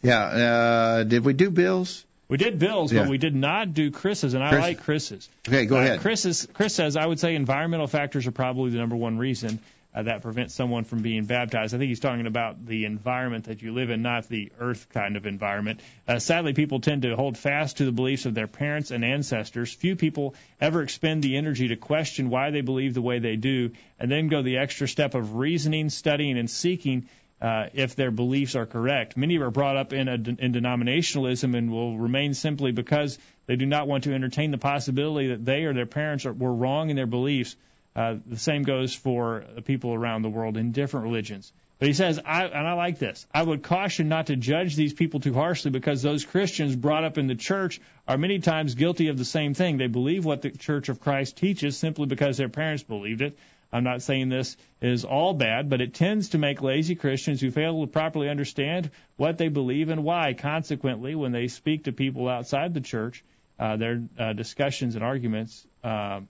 Yeah. Uh, did we do bills? We did Bill's, Yeah. but we did not do Chris's, and I Chris- like Chris's. Okay, go Uh, ahead. Chris, is, Chris says, I would say environmental factors are probably the number one reason uh, that prevents someone from being baptized. I think he's talking about the environment that you live in, not the earth kind of environment. Uh, sadly, people tend to hold fast to the beliefs of their parents and ancestors. Few people ever expend the energy to question why they believe the way they do, and then go the extra step of reasoning, studying, and seeking uh, if their beliefs are correct. Many are brought up in, a, in denominationalism and will remain simply because they do not want to entertain the possibility that they or their parents are, were wrong in their beliefs. Uh, the same goes for people around the world in different religions. But he says, I, and I like this, I would caution not to judge these people too harshly because those Christians brought up in the church are many times guilty of the same thing. They believe what the Church of Christ teaches simply because their parents believed it. I'm not saying this is all bad, but it tends to make lazy Christians who fail to properly understand what they believe and why. Consequently, when they speak to people outside the church, uh, their uh, discussions and arguments uh,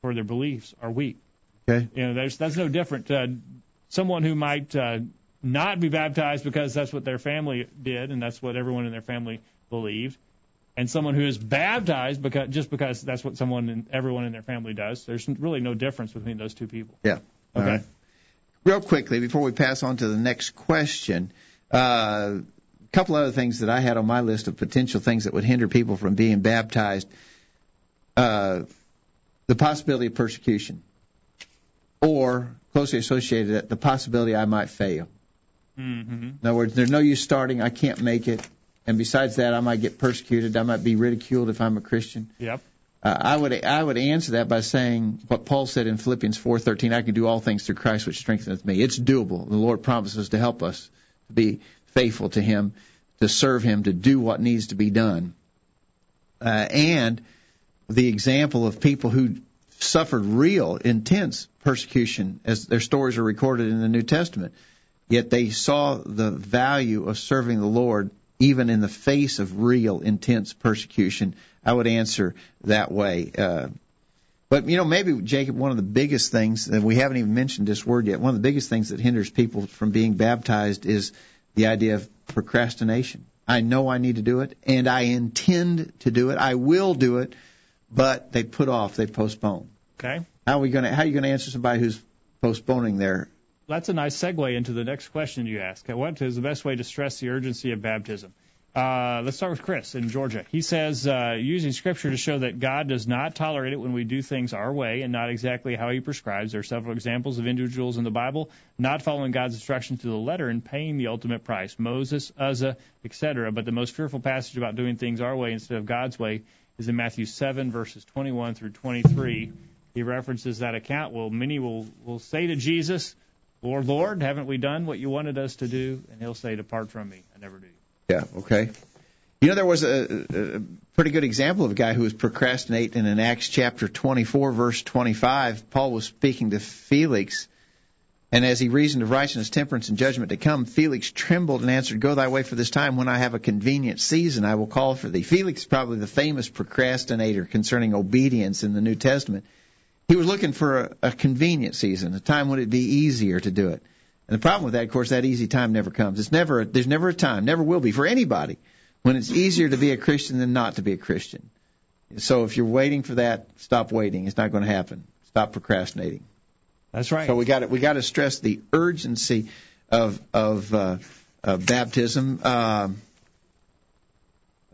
for their beliefs are weak. Okay. You know, there's that's no different. Uh, someone who might uh, not be baptized because that's what their family did and that's what everyone in their family believed, and someone who is baptized because just because that's what someone in, everyone in their family does. There's really no difference between those two people. Yeah. Okay. right. Real quickly, before we pass on to the next question, uh, a couple other things that I had on my list of potential things that would hinder people from being baptized. Uh, the possibility of persecution, or closely associated the possibility I might fail. Mm-hmm. In other words, there's no use starting. I can't make it. And besides that, I might get persecuted. I might be ridiculed if I'm a Christian. Yep. Uh, I would I would answer that by saying what Paul said in Philippians 4:13. I can do all things through Christ, which strengtheneth me. It's doable. The Lord promises to help us to be faithful to Him, to serve Him, to do what needs to be done. Uh, and the example of people who suffered real, intense persecution, as their stories are recorded in the New Testament, yet they saw the value of serving the Lord even in the face of real, intense persecution. I would answer that way. Uh, but you know, maybe Jacob, one of the biggest things, and we haven't even mentioned this word yet. One of the biggest things that hinders people from being baptized is the idea of procrastination. I know I need to do it, and I intend to do it. I will do it, but they put off, they postpone. Okay. How are we going to? How are you going to answer somebody who's postponing their? That's a nice segue into the next question you ask. What is the best way to stress the urgency of baptism? Uh, let's start with Chris in Georgia. He says, uh, using scripture to show that God does not tolerate it when we do things our way and not exactly how he prescribes. There are several examples of individuals in the Bible not following God's instructions to the letter and paying the ultimate price. Moses, Uzzah, etc. But the most fearful passage about doing things our way instead of God's way is in Matthew 7, verses 21 through 23. He references that account. Well, many will, will say to Jesus, Lord, Lord, haven't we done what you wanted us to do? And he'll say, Depart from me. I never do. Yeah, okay. You know, there was a, a pretty good example of a guy who was procrastinating in Acts chapter 24, verse 25. Paul was speaking to Felix, and as he reasoned of righteousness, temperance, and judgment to come, Felix trembled and answered, Go thy way for this time. When I have a convenient season, I will call for thee. Felix is probably the famous procrastinator concerning obedience in the New Testament. He was looking for a, a convenient season, a time when it'd be easier to do it. And the problem with that, of course, that easy time never comes. It's never, there's never a time, never will be for anybody when it's easier to be a Christian than not to be a Christian. So if you're waiting for that, stop waiting. It's not going to happen. Stop procrastinating. That's right. So we got to, we got to stress the urgency of of, uh, of baptism. Um,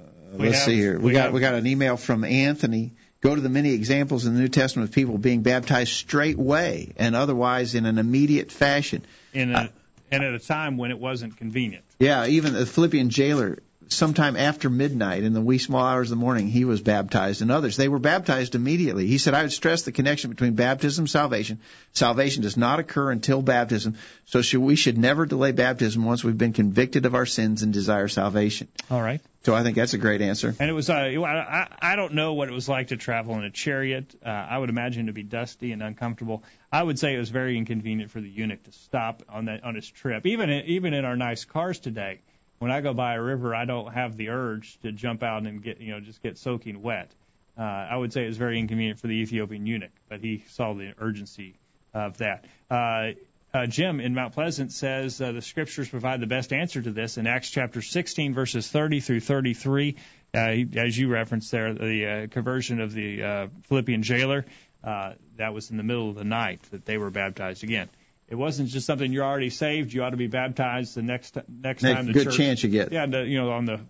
uh, let's have- see here. We, we got have- we got an email from Anthony. Go to the many examples in the New Testament of people being baptized straightway and otherwise in an immediate fashion. in a, uh, and at a time when it wasn't convenient. Yeah, even the Philippian jailer, sometime after midnight in the wee small hours of the morning, he was baptized, and others they were baptized immediately. He said, "I would stress the connection between baptism and salvation. Salvation does not occur until baptism, so should, we should never delay baptism once we've been convicted of our sins and desire salvation." All right. So I think that's a great answer. And it was, uh, I, I don't know what it was like to travel in a chariot. Uh, I would imagine to be dusty and uncomfortable. I would say it was very inconvenient for the eunuch to stop on that on his trip. Even in, even in our nice cars today, when I go by a river, I don't have the urge to jump out and get you know just get soaking wet. Uh, I would say it was very inconvenient for the Ethiopian eunuch, but he saw the urgency of that. Uh, uh, Jim in Mount Pleasant says uh, the scriptures provide the best answer to this in Acts chapter 16, verses 30 through 33. Uh, as you referenced there, the uh, conversion of the uh, Philippian jailer, uh, that was in the middle of the night that they were baptized again. It wasn't just something you're already saved. You ought to be baptized the next next Next time the good church. chance you get. Yeah, the, you know, on the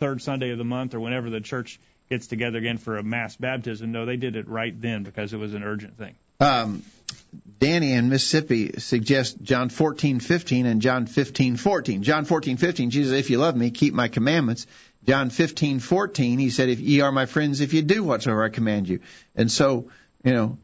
third Sunday of the month or whenever the church gets together again for a mass baptism. No, they did it right then because it was an urgent thing. Um, Danny in Mississippi suggests John 14:15 and John 15:14. John 14:15, Jesus, if you love me, keep my commandments. John 15:14, he said, "If ye are my friends, if you do whatsoever I command you." And so, you know,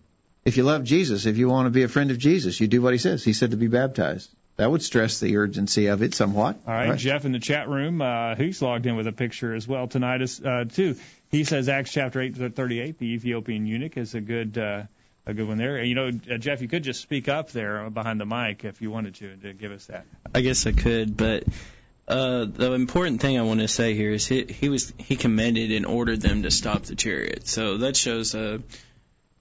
if you love Jesus, if you want to be a friend of Jesus, you do what he says. He said to be baptized. That would stress the urgency of it somewhat. All right, Jeff in the chat room, uh, he's logged in with a picture as well tonight as uh, too. He says Acts chapter 8 to 38, the Ethiopian eunuch is a good uh, a good one there. And, you know, uh, Jeff, you could just speak up there behind the mic if you wanted to to give us that. I guess I could, but uh, the important thing I want to say here is he, he was he commanded and ordered them to stop the chariot. So that shows uh,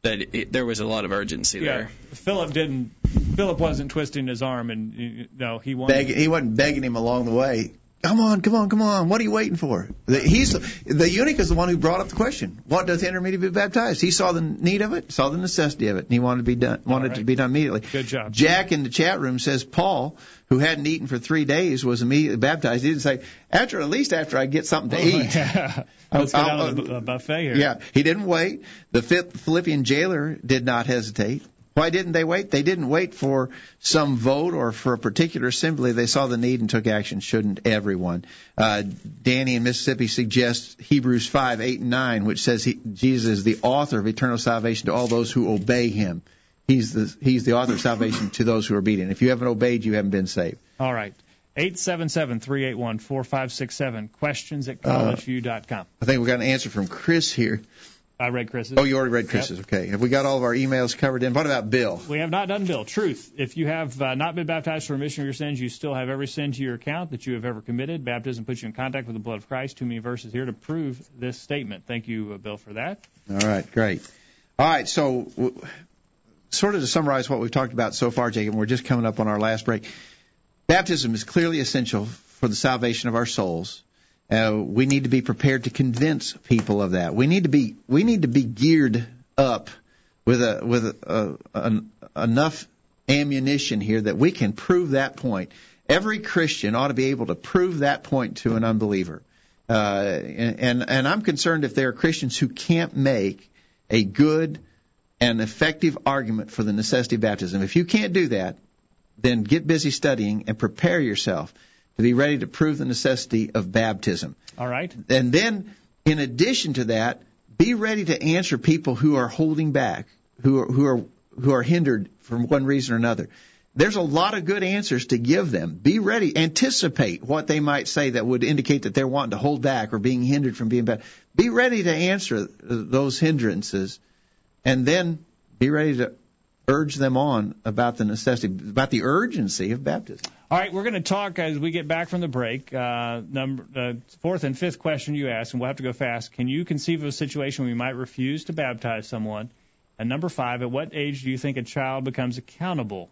that it, there was a lot of urgency Yeah, there. Philip didn't. Philip wasn't twisting his arm, and you no, he wanted. Begging, he wasn't begging him along the way. Come on, come on, come on. What are you waiting for? The, he's the eunuch is the one who brought up the question. What doth hinder me to be baptized? He saw the need of it, saw the necessity of it, and he wanted to be done. Wanted to be done immediately. Good job. Jack in the chat room says Paul, who hadn't eaten for three days, was immediately baptized. He didn't say after at least after I get something to eat. Yeah. (laughs) Let's go down to the buffet here. Yeah, he didn't wait. The fifth Philippian jailer did not hesitate. Why didn't they wait? They didn't wait for some vote or for a particular assembly. They saw the need and took action. Shouldn't everyone? Uh, Danny in Mississippi suggests Hebrews 5, 8, and 9, which says he, Jesus is the author of eternal salvation to all those who obey him. He's the, he's the author of salvation to those who are obedient. If you haven't obeyed, you haven't been saved. All right. 877-381-4567. Questions at collegeview.com. I think we got an answer from Chris here. I read Chris's. Oh, you already read Chris's. Okay. Have we got all of our emails covered in? What about Bill? We have not done Bill. Truth. If you have uh, not been baptized for remission of your sins, you still have every sin to your account that you have ever committed. Baptism puts you in contact with the blood of Christ. Too many verses here to prove this statement. Thank you, uh, Bill, for that. All right, great. All right, so w- sort of to summarize what we've talked about so far, Jacob, we're just coming up on our last break. Baptism is clearly essential for the salvation of our souls. Uh, we need to be prepared to convince people of that. We need to be we need to be geared up with a with a, a, enough ammunition here that we can prove that point. Every Christian ought to be able to prove that point to an unbeliever. Uh, and, and, and I'm concerned if there are Christians who can't make a good and effective argument for the necessity of baptism. If you can't do that, then get busy studying and prepare yourself to be ready to prove the necessity of baptism. All right. And then, in addition to that, be ready to answer people who are holding back, who are, who are who are hindered from one reason or another. There's a lot of good answers to give them. Be ready. Anticipate what they might say that would indicate that they're wanting to hold back or being hindered from being baptized. Be ready to answer those hindrances, and then be ready to urge them on about the necessity, about the urgency of baptism. All right, we're going to talk as we get back from the break. Uh, number uh, fourth and fifth question you asked, and we'll have to go fast. Can you conceive of a situation where we might refuse to baptize someone? And number five, at what age do you think a child becomes accountable?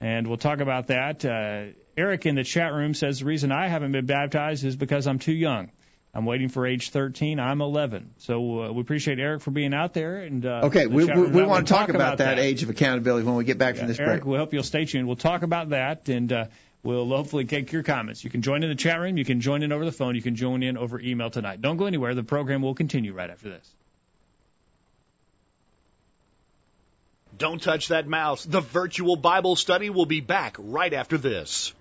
And we'll talk about that. Uh, Eric in the chat room says the reason I haven't been baptized is because I'm too young. I'm waiting for age 13. I'm 11. So uh, we appreciate Eric for being out there. And uh, okay, we, we, we want to talk, about, about that, that, age of accountability when we get back yeah, from this Eric, break. we hope you'll stay tuned. We'll talk about that, and uh, we'll hopefully take your comments. You can join in the chat room. You can join in over the phone. You can join in over email tonight. Don't go anywhere. The program will continue right after this. Don't touch that mouse. The virtual Bible study will be back right after this.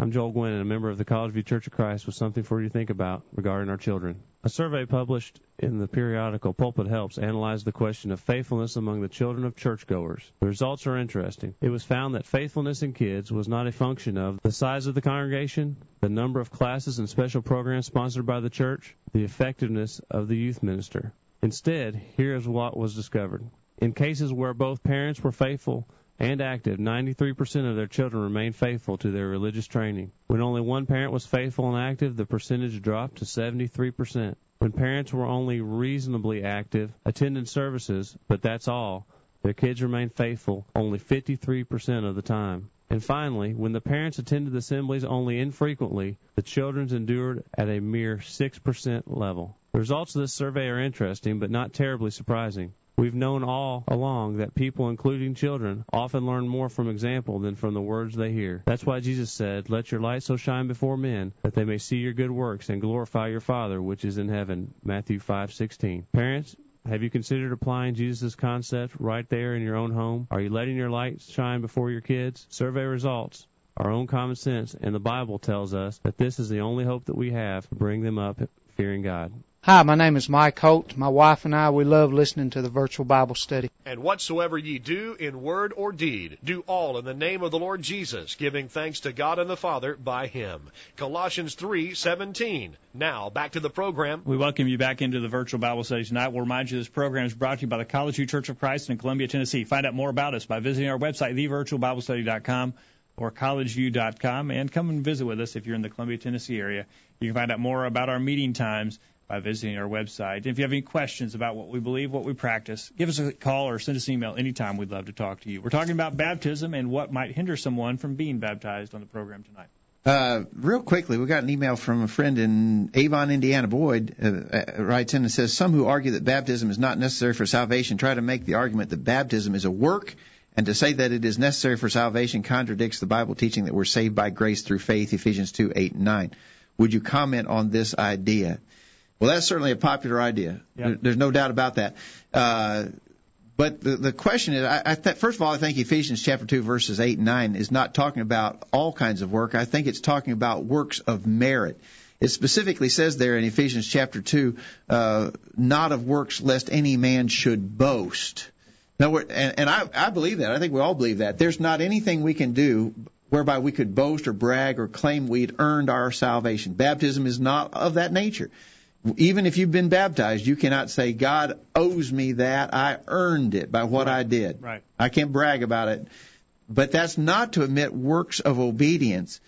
I'm Joel Gwynn, and a member of the College View Church of Christ with something for you to think about regarding our children. A survey published in the periodical Pulpit Helps analyzed the question of faithfulness among the children of churchgoers. The results are interesting. It was found that faithfulness in kids was not a function of the size of the congregation, the number of classes and special programs sponsored by the church, the effectiveness of the youth minister. Instead, here is what was discovered. In cases where both parents were faithful and active, 93% of their children remained faithful to their religious training. When only one parent was faithful and active, the percentage dropped to 73%. When parents were only reasonably active, attended services, but that's all, their kids remained faithful only 53% of the time. And finally, when the parents attended assemblies only infrequently, the children endured at a mere 6% level. The results of this survey are interesting, but not terribly surprising. We've known all along that people, including children, often learn more from example than from the words they hear. That's why Jesus said, Let your light so shine before men that they may see your good works and glorify your Father which is in heaven. Matthew 5:16. Parents, have you considered applying Jesus' concept right there in your own home? Are you letting your light shine before your kids? Survey results our own common sense, and the Bible tells us that this is the only hope that we have to bring them up fearing God. Hi, my name is Mike Holt. My wife and I, we love listening to the virtual Bible study. And whatsoever ye do in word or deed, do all in the name of the Lord Jesus, giving thanks to God and the Father by him. Colossians 3:17. Now, back to the program. We welcome you back into the virtual Bible study tonight. We'll remind you this program is brought to you by the College View Church of Christ in Columbia, Tennessee. Find out more about us by visiting our website, thevirtualbiblestudy.com or collegeview.com, and come and visit with us if you're in the Columbia, Tennessee area. You can find out more about our meeting times by visiting our website. And if you have any questions about what we believe, what we practice, give us a call or send us an email anytime. We'd love to talk to you. We're talking about baptism and what might hinder someone from being baptized on the program tonight. Uh, real quickly, we got an email from a friend in Avon, Indiana. Boyd uh, uh, writes in and says, Some who argue that baptism is not necessary for salvation try to make the argument that baptism is a work, and to say that it is necessary for salvation contradicts the Bible teaching that we're saved by grace through faith, Ephesians 2 8 and 9. Would you comment on this idea? Well, that's certainly a popular idea. Yep. There's no doubt about that. Uh, but the, the question is, I, I th- first of all, I think Ephesians chapter 2 verses 8 and 9 is not talking about all kinds of work. I think it's talking about works of merit. It specifically says there in Ephesians chapter 2, uh, not of works lest any man should boast. Now, and, and I, I believe that. I think we all believe that. There's not anything we can do whereby we could boast or brag or claim we'd earned our salvation. Baptism is not of that nature even if you've been baptized, you cannot say, God owes me that. I earned it by what right. I did. Right. I can't brag about it. But that's not to admit works of obedience.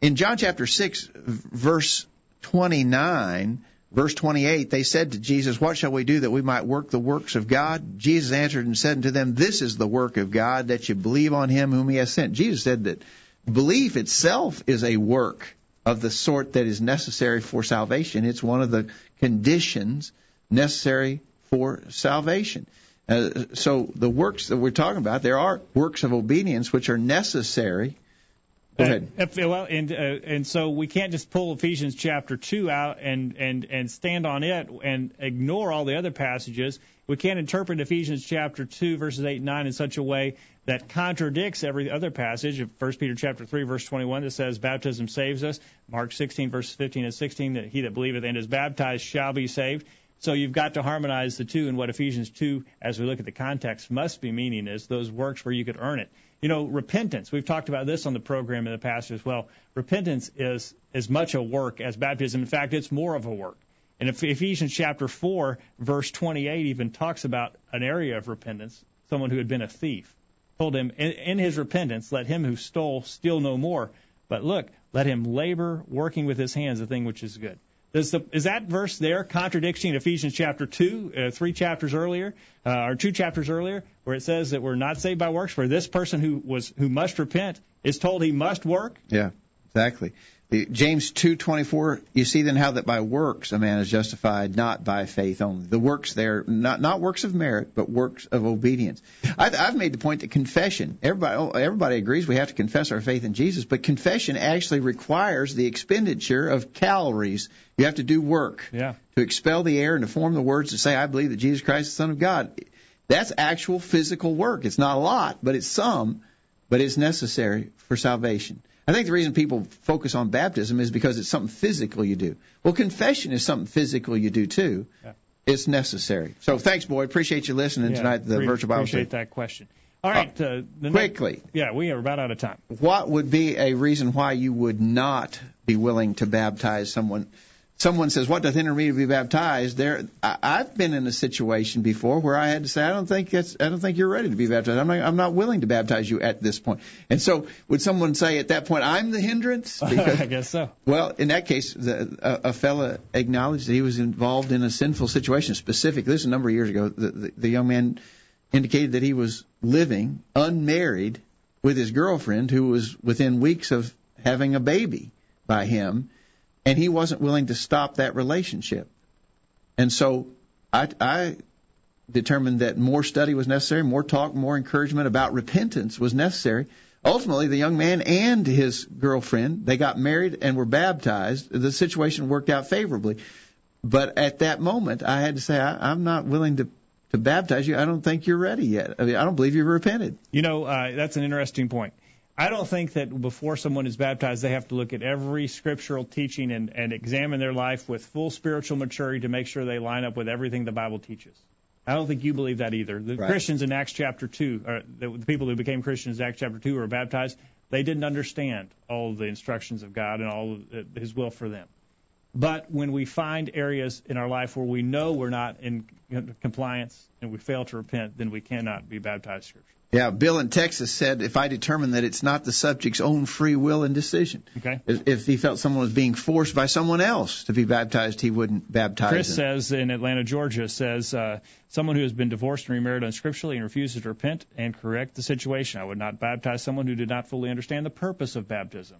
In John chapter 6, verse 29, verse 28, they said to Jesus, What shall we do that we might work the works of God? Jesus answered and said unto them, This is the work of God, that you believe on him whom he has sent. Jesus said that belief itself is a work of the sort that is necessary for salvation. It's one of the conditions necessary for salvation. Uh, so the works that we're talking about, there are works of obedience which are necessary. Go ahead. Uh, well, and uh, and so we can't just pull Ephesians chapter two out and and and stand on it and ignore all the other passages. We can't interpret Ephesians chapter two verses eight and nine in such a way that contradicts every other passage of 1 Peter chapter 3 verse 21 that says baptism saves us. Mark 16 verses 15 and 16 that he that believeth and is baptized shall be saved. So you've got to harmonize the two, and what Ephesians 2, as we look at the context, must be meaning is those works where you could earn it. You know, repentance. We've talked about this on the program in the past as well. Repentance is as much a work as baptism. In fact, it's more of a work. And Ephesians chapter 4, verse 28 even talks about an area of repentance, someone who had been a thief. Told him, in, his repentance, let him who stole steal no more. But look, let him labor, working with his hands, the thing which is good. Does the, is that verse there contradicting Ephesians chapter 2, uh, three chapters earlier, uh, or two chapters earlier, where it says that we're not saved by works? For this person who was who must repent is told he must work. Yeah, exactly. James 2:24 you see then how that by works a man is justified not by faith only. The works there not not works of merit but works of obedience. I've, I've made the point that confession everybody everybody agrees we have to confess our faith in Jesus but confession actually requires the expenditure of calories. You have to do work yeah. to expel the air and to form the words to say I believe that Jesus Christ is the son of God. That's actual physical work. It's not a lot but it's some but it's necessary for salvation I think the reason people focus on baptism is because it's something physical you do. Well, confession is something physical you do too. Yeah. It's necessary. So thanks, Boyd. Appreciate you listening yeah, tonight. The pre- virtual Bible Appreciate study. that question. All right. Uh, quickly. Next, yeah, we are about out of time. What would be a reason why you would not be willing to baptize someone? Someone says, "What doth hinder me to be baptized?" There, I, I've been in a situation before where I had to say, "I don't think that's, I don't think you're ready to be baptized. I'm not, I'm not willing to baptize you at this point." And so, would someone say at that point, "I'm the hindrance"? (laughs) Because, I guess so. Well, in that case, the, a, a fella acknowledged that he was involved in a sinful situation. Specific. This is a number of years ago. The, the, the young man indicated that he was living unmarried with his girlfriend, who was within weeks of having a baby by him and he wasn't willing to stop that relationship. And so I, I determined that more study was necessary, more talk, more encouragement about repentance was necessary. Ultimately, the young man and his girlfriend, they got married and were baptized. The situation worked out favorably. But at that moment, I had to say, I, I'm not willing to to baptize you. I don't think you're ready yet. I mean, I don't believe you've repented. You know, uh, that's an interesting point. I don't think that before someone is baptized, they have to look at every scriptural teaching and, and examine their life with full spiritual maturity to make sure they line up with everything the Bible teaches. I don't think you believe that either. The right. Christians in Acts chapter 2, or the, the people who became Christians in Acts chapter 2 who were baptized, they didn't understand all the instructions of God and all of His will for them. But when we find areas in our life where we know we're not in compliance and we fail to repent, then we cannot be baptized scripture. Yeah, Bill in Texas said if I determine that it's not the subject's own free will and decision, okay. if he felt someone was being forced by someone else to be baptized, he wouldn't baptize Chris him. says in Atlanta, Georgia, says uh, someone who has been divorced and remarried unscripturally and refuses to repent and correct the situation. I would not baptize someone who did not fully understand the purpose of baptism.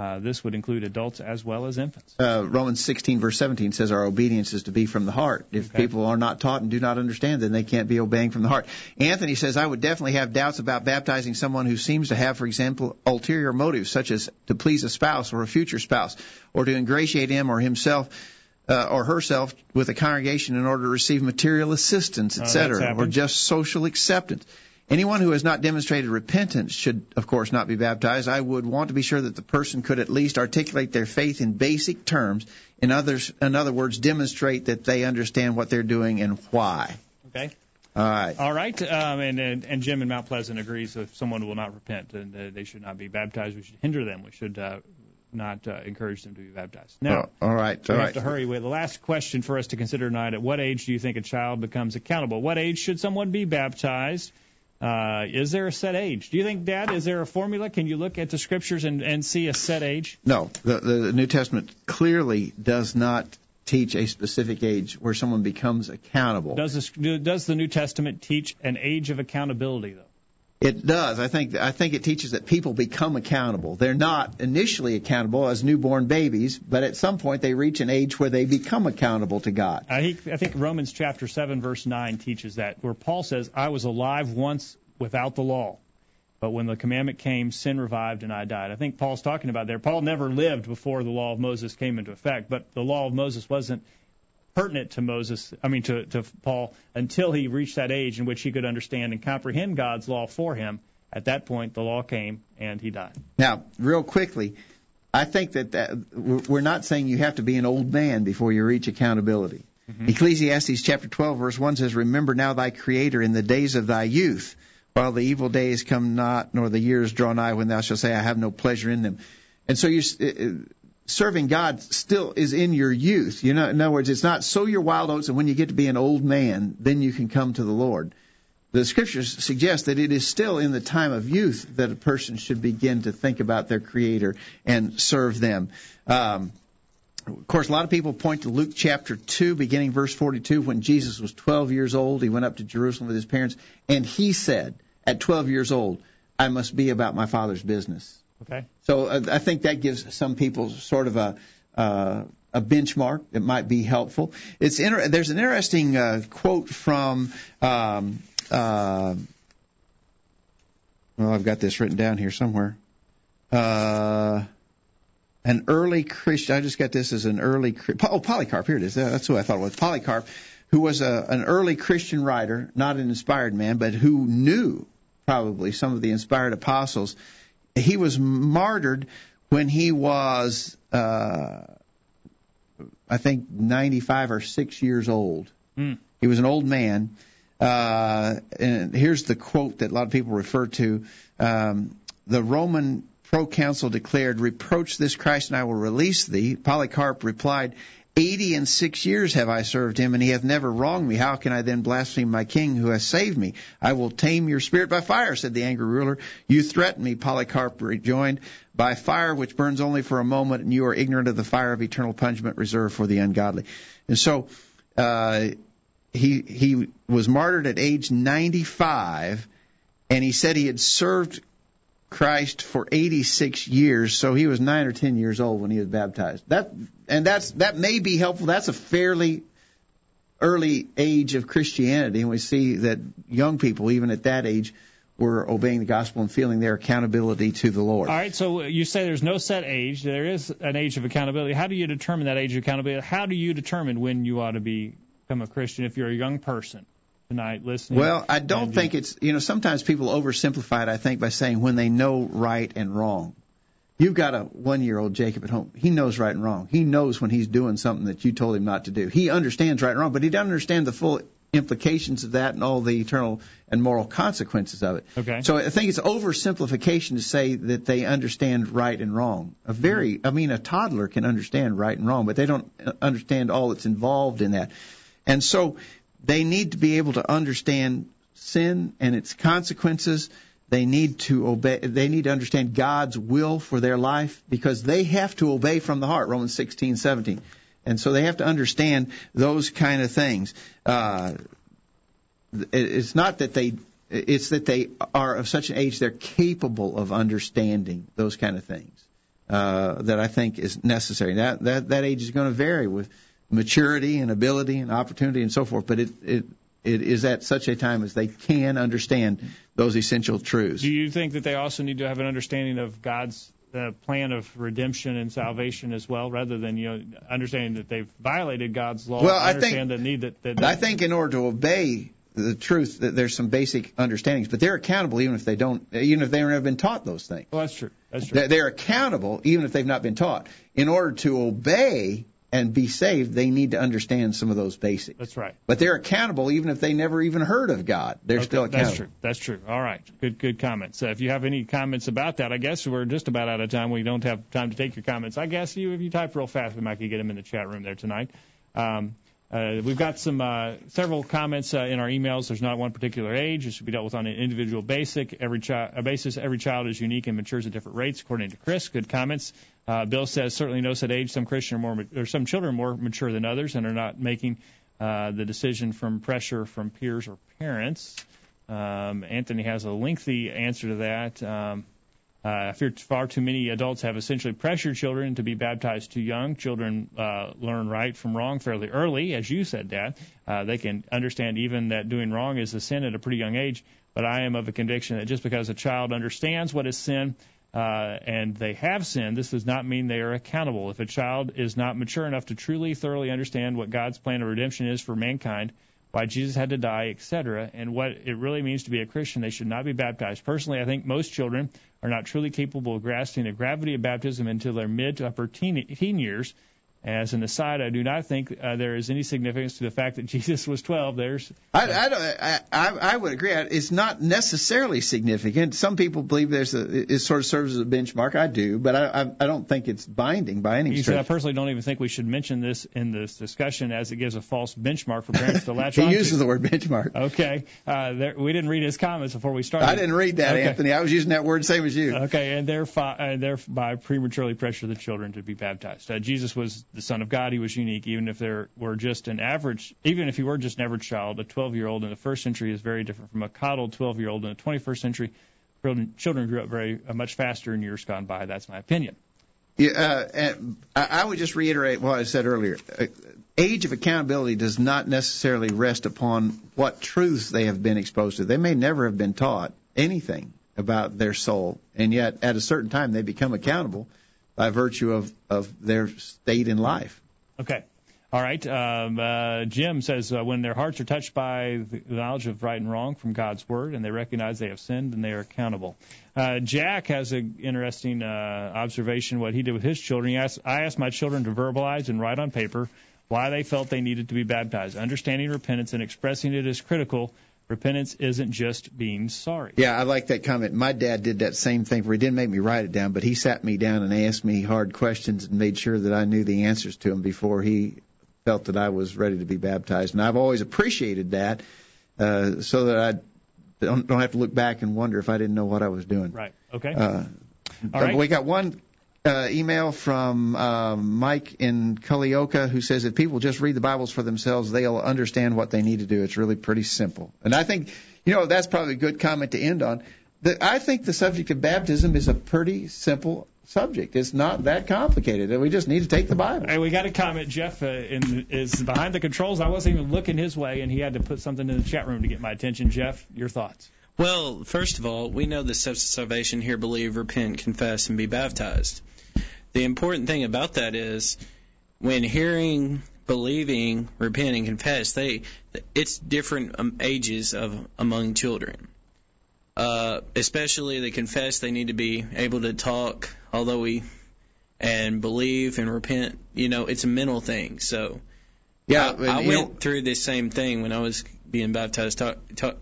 Uh, this would include adults as well as infants. Uh, Romans 16, verse 17 says our obedience is to be from the heart. If okay. people are not taught and do not understand, then they can't be obeying from the heart. Anthony says, I would definitely have doubts about baptizing someone who seems to have, for example, ulterior motives, such as to please a spouse or a future spouse, or to ingratiate him or himself. Uh, or herself with a congregation in order to receive material assistance, etc., oh, or just social acceptance. Anyone who has not demonstrated repentance should, of course, not be baptized. I would want to be sure that the person could at least articulate their faith in basic terms. In others, in other words, demonstrate that they understand what they're doing and why. Okay. All right. All right. Um, and, and, and Jim in Mount Pleasant agrees if someone will not repent and uh, they should not be baptized, we should hinder them. We should uh, not uh, encourage them to be baptized. Now, oh, all right. All we right. have to hurry. With the last question for us to consider tonight: At what age do you think a child becomes accountable? What age should someone be baptized? Uh, is there a set age? Do you think, Dad, is there a formula? Can you look at the scriptures and, and see a set age? No. The, the New Testament clearly does not teach a specific age where someone becomes accountable. Does, this, does the New Testament teach an age of accountability, though? It does. I think I think it teaches that people become accountable. They're not initially accountable as newborn babies, but at some point they reach an age where they become accountable to God. I think, I think Romans chapter 7 verse 9 teaches that where Paul says, "I was alive once without the law, but when the commandment came, sin revived and I died." I think Paul's talking about there. Paul never lived before the law of Moses came into effect, but the law of Moses wasn't pertinent to Moses, I mean to, to Paul, until he reached that age in which he could understand and comprehend God's law for him. At that point, the law came and he died. Now, real quickly, I think that, that we're not saying you have to be an old man before you reach accountability. Mm-hmm. Ecclesiastes chapter 12 verse 1 says, Remember now thy Creator in the days of thy youth, while the evil days come not, nor the years draw nigh, when thou shalt say, I have no pleasure in them. And so you, serving God still is in your youth. You know, in other words, it's not sow your wild oats and when you get to be an old man, then you can come to the Lord. The scriptures suggest that it is still in the time of youth that a person should begin to think about their Creator and serve them. Um, of course, a lot of people point to Luke chapter 2, beginning verse 42, when Jesus was 12 years old. He went up to Jerusalem with his parents, and he said, at 12 years old, I must be about my Father's business. Okay. So uh, I think that gives some people sort of a uh, a benchmark that might be helpful. It's inter- there's an interesting uh, quote from. Um, uh, well, I've got this written down here somewhere. Uh, an early Christian. I just got this as an early. Oh, Polycarp. Here it is. That's who I thought it was. Polycarp, who was a, an early Christian writer, not an inspired man, but who knew probably some of the inspired apostles he was martyred when he was, uh, I think, 95 or 6 years old. Mm. He was an old man. Uh, and here's the quote that a lot of people refer to. Um, the Roman proconsul declared, Reproach this Christ and I will release thee. Polycarp replied, Eighty and six years have I served him, and he hath never wronged me. How can I then blaspheme my king who has saved me? I will tame your spirit by fire, said the angry ruler. You threaten me, Polycarp rejoined, by fire which burns only for a moment, and you are ignorant of the fire of eternal punishment reserved for the ungodly. And so, uh, he he was martyred at age 95, and he said he had served Christ for 86 years, so he was nine or ten years old when he was baptized. That and that's that may be helpful. That's a fairly early age of Christianity, and we see that young people, even at that age, were obeying the gospel and feeling their accountability to the Lord. All right, so you say there's no set age. There is an age of accountability. How do you determine that age of accountability? How do you determine when you ought to become a Christian if you're a young person? Tonight listening. Well, I don't think it's you know sometimes people oversimplify it. I think by saying when they know right and wrong. You've got a one-year-old Jacob at home. He knows right and wrong. He knows when he's doing something that you told him not to do. He understands right and wrong, but he doesn't understand the full implications of that and all the eternal and moral consequences of it. Okay. So I think it's oversimplification to say that they understand right and wrong. A very, I mean, a toddler can understand right and wrong, but they don't understand all that's involved in that. And so they need to be able to understand sin and its consequences. They need to obey. They need to understand God's will for their life because they have to obey from the heart. Romans 16, 17. And so they have to understand those kind of things. Uh, it's not that they. It's that they are of such an age they're capable of understanding those kind of things. Uh, that I think is necessary. That that that age is going to vary with maturity and ability and opportunity and so forth, but it, it, it is at such a time as they can understand those essential truths. Do you think that they also need to have an understanding of God's uh, plan of redemption and salvation as well, rather than you know understanding that they've violated God's law? Well, I think the need that, that I think in order to obey the truth, that there's some basic understandings, but they're accountable even if they don't, even if they've never been taught those things. Well, that's true. That's true. They're accountable even if they've not been taught. In order to obey and be saved, they need to understand some of those basics. That's right. But they're accountable even if they never even heard of God. They're okay, still accountable. That's true. That's true. All right. Good good comments. Uh, if you have any comments about that, I guess we're just about out of time. We don't have time to take your comments. I guess you if you type real fast, we might get them in the chat room there tonight. Um, uh, we've got some uh, several comments uh, in our emails. There's not one particular age. It should be dealt with on an individual basic. Every child, basis. Every child is unique and matures at different rates, according to Chris. Good comments. Uh, Bill says certainly no set age. Some Christian are more, or some children are more mature than others and are not making uh, the decision from pressure from peers or parents. Um, Anthony has a lengthy answer to that. Um, uh, I fear far too many adults have essentially pressured children to be baptized too young. Children uh, learn right from wrong fairly early, as you said, Dad. Uh, they can understand even that doing wrong is a sin at a pretty young age. But I am of a conviction that just because a child understands what is sin uh, and they have sinned, this does not mean they are accountable. If a child is not mature enough to truly, thoroughly understand what God's plan of redemption is for mankind, why Jesus had to die, etc., and what it really means to be a Christian, they should not be baptized. Personally, I think most children are not truly capable of grasping the gravity of baptism until their mid to upper teen, teen years, as an aside, I do not think uh, there is any significance to the fact that (laughs) Jesus was 12. There's. I, I, I, I would agree. It's not necessarily significant. Some people believe there's a, it sort of serves as a benchmark. I do, but I, I don't think it's binding by any stretch. I personally don't even think we should mention this in this discussion as it gives a false benchmark for parents to (laughs) latch on. he uses to. the word benchmark. Okay. Uh, there, we didn't read his comments before we started. I didn't read that, okay. Anthony. I was using that word same as you. Okay, and thereby, uh, thereby prematurely pressure the children to be baptized. Uh, Jesus was the Son of God. He was unique, even if there were just an average, even if he were just an average child, a 12 year old in the first century is very different from a coddled 12 year old in the 21st century. Children grew up very uh, much faster in years gone by. That's my opinion. Yeah, uh, I would just reiterate what I said earlier. Uh, age of accountability does not necessarily rest upon what truths they have been exposed to. They may never have been taught anything about their soul, and yet at a certain time they become accountable by virtue of, of their state in life. Okay. All right. Um, uh, Jim says uh, when their hearts are touched by the knowledge of right and wrong from God's word, and they recognize they have sinned, and they are accountable. Uh, Jack has an interesting uh, observation. What he did with his children. He asked, I asked my children to verbalize and write on paper why they felt they needed to be baptized. Understanding repentance and expressing it is critical Repentance isn't just being sorry. Yeah, I like that comment. My dad did that same thing for he didn't make me write it down, but he sat me down and asked me hard questions and made sure that I knew the answers to them before he felt that I was ready to be baptized. And I've always appreciated that uh, so that I don't, don't have to look back and wonder if I didn't know what I was doing. Right. Okay. Uh, All right. We got one uh, email from uh, Mike in Culleoka who says if people just read the Bibles for themselves, they'll understand what they need to do. It's really pretty simple. And I think, you know, that's probably a good comment to end on. The, I think the subject of baptism is a pretty simple subject. It's not that complicated. We just need to take the Bible. Hey, we got a comment. Jeff uh, in, is behind the controls. I wasn't even looking his way, and he had to put something in the chat room to get my attention. Jeff, your thoughts? Well, first of all, we know the steps of salvation here believe, repent, confess, and be baptized. The important thing about that is when hearing, believing, repent, and confess, they it's different um, ages of among children. Uh, especially they confess, they need to be able to talk, although we and believe and repent. You know, it's a mental thing. So yeah, I, I went know, through this same thing when I was being baptized. Talk, talk,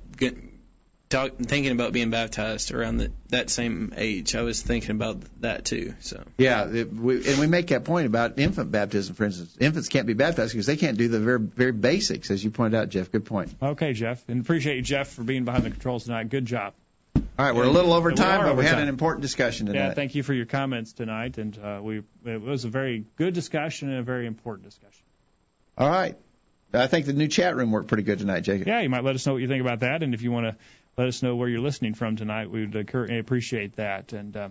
talk, thinking about being baptized around the, that same age. I was thinking about that too. So yeah, it, we, and we make that point about infant baptism, for instance. Infants can't be baptized because they can't do the very very basics, as you pointed out, Jeff. Good point. Okay, Jeff, and appreciate you, Jeff, for being behind the controls tonight. Good job. All right, we're a little over time, but we had an important discussion tonight. Yeah, thank you for your comments tonight, and uh, we it was a very good discussion and a very important discussion. All right. I think the new chat room worked pretty good tonight, Jacob. Yeah, you might let us know what you think about that, and if you want to let us know where you're listening from tonight. We would appreciate that. And uh,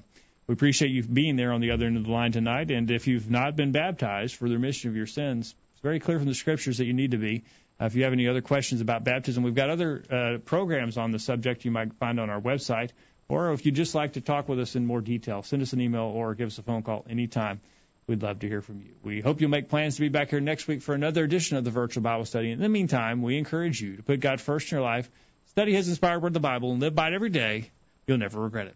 we appreciate you being there on the other end of the line tonight. And if you've not been baptized for the remission of your sins, it's very clear from the scriptures that you need to be. Uh, if you have any other questions about baptism, we've got other uh, programs on the subject you might find on our website. Or if you'd just like to talk with us in more detail, send us an email or give us a phone call anytime. We'd love to hear from you. We hope you'll make plans to be back here next week for another edition of the Virtual Bible Study. In the meantime, we encourage you to put God first in your life Study His inspired word, the Bible, and live by it every day. You'll never regret it.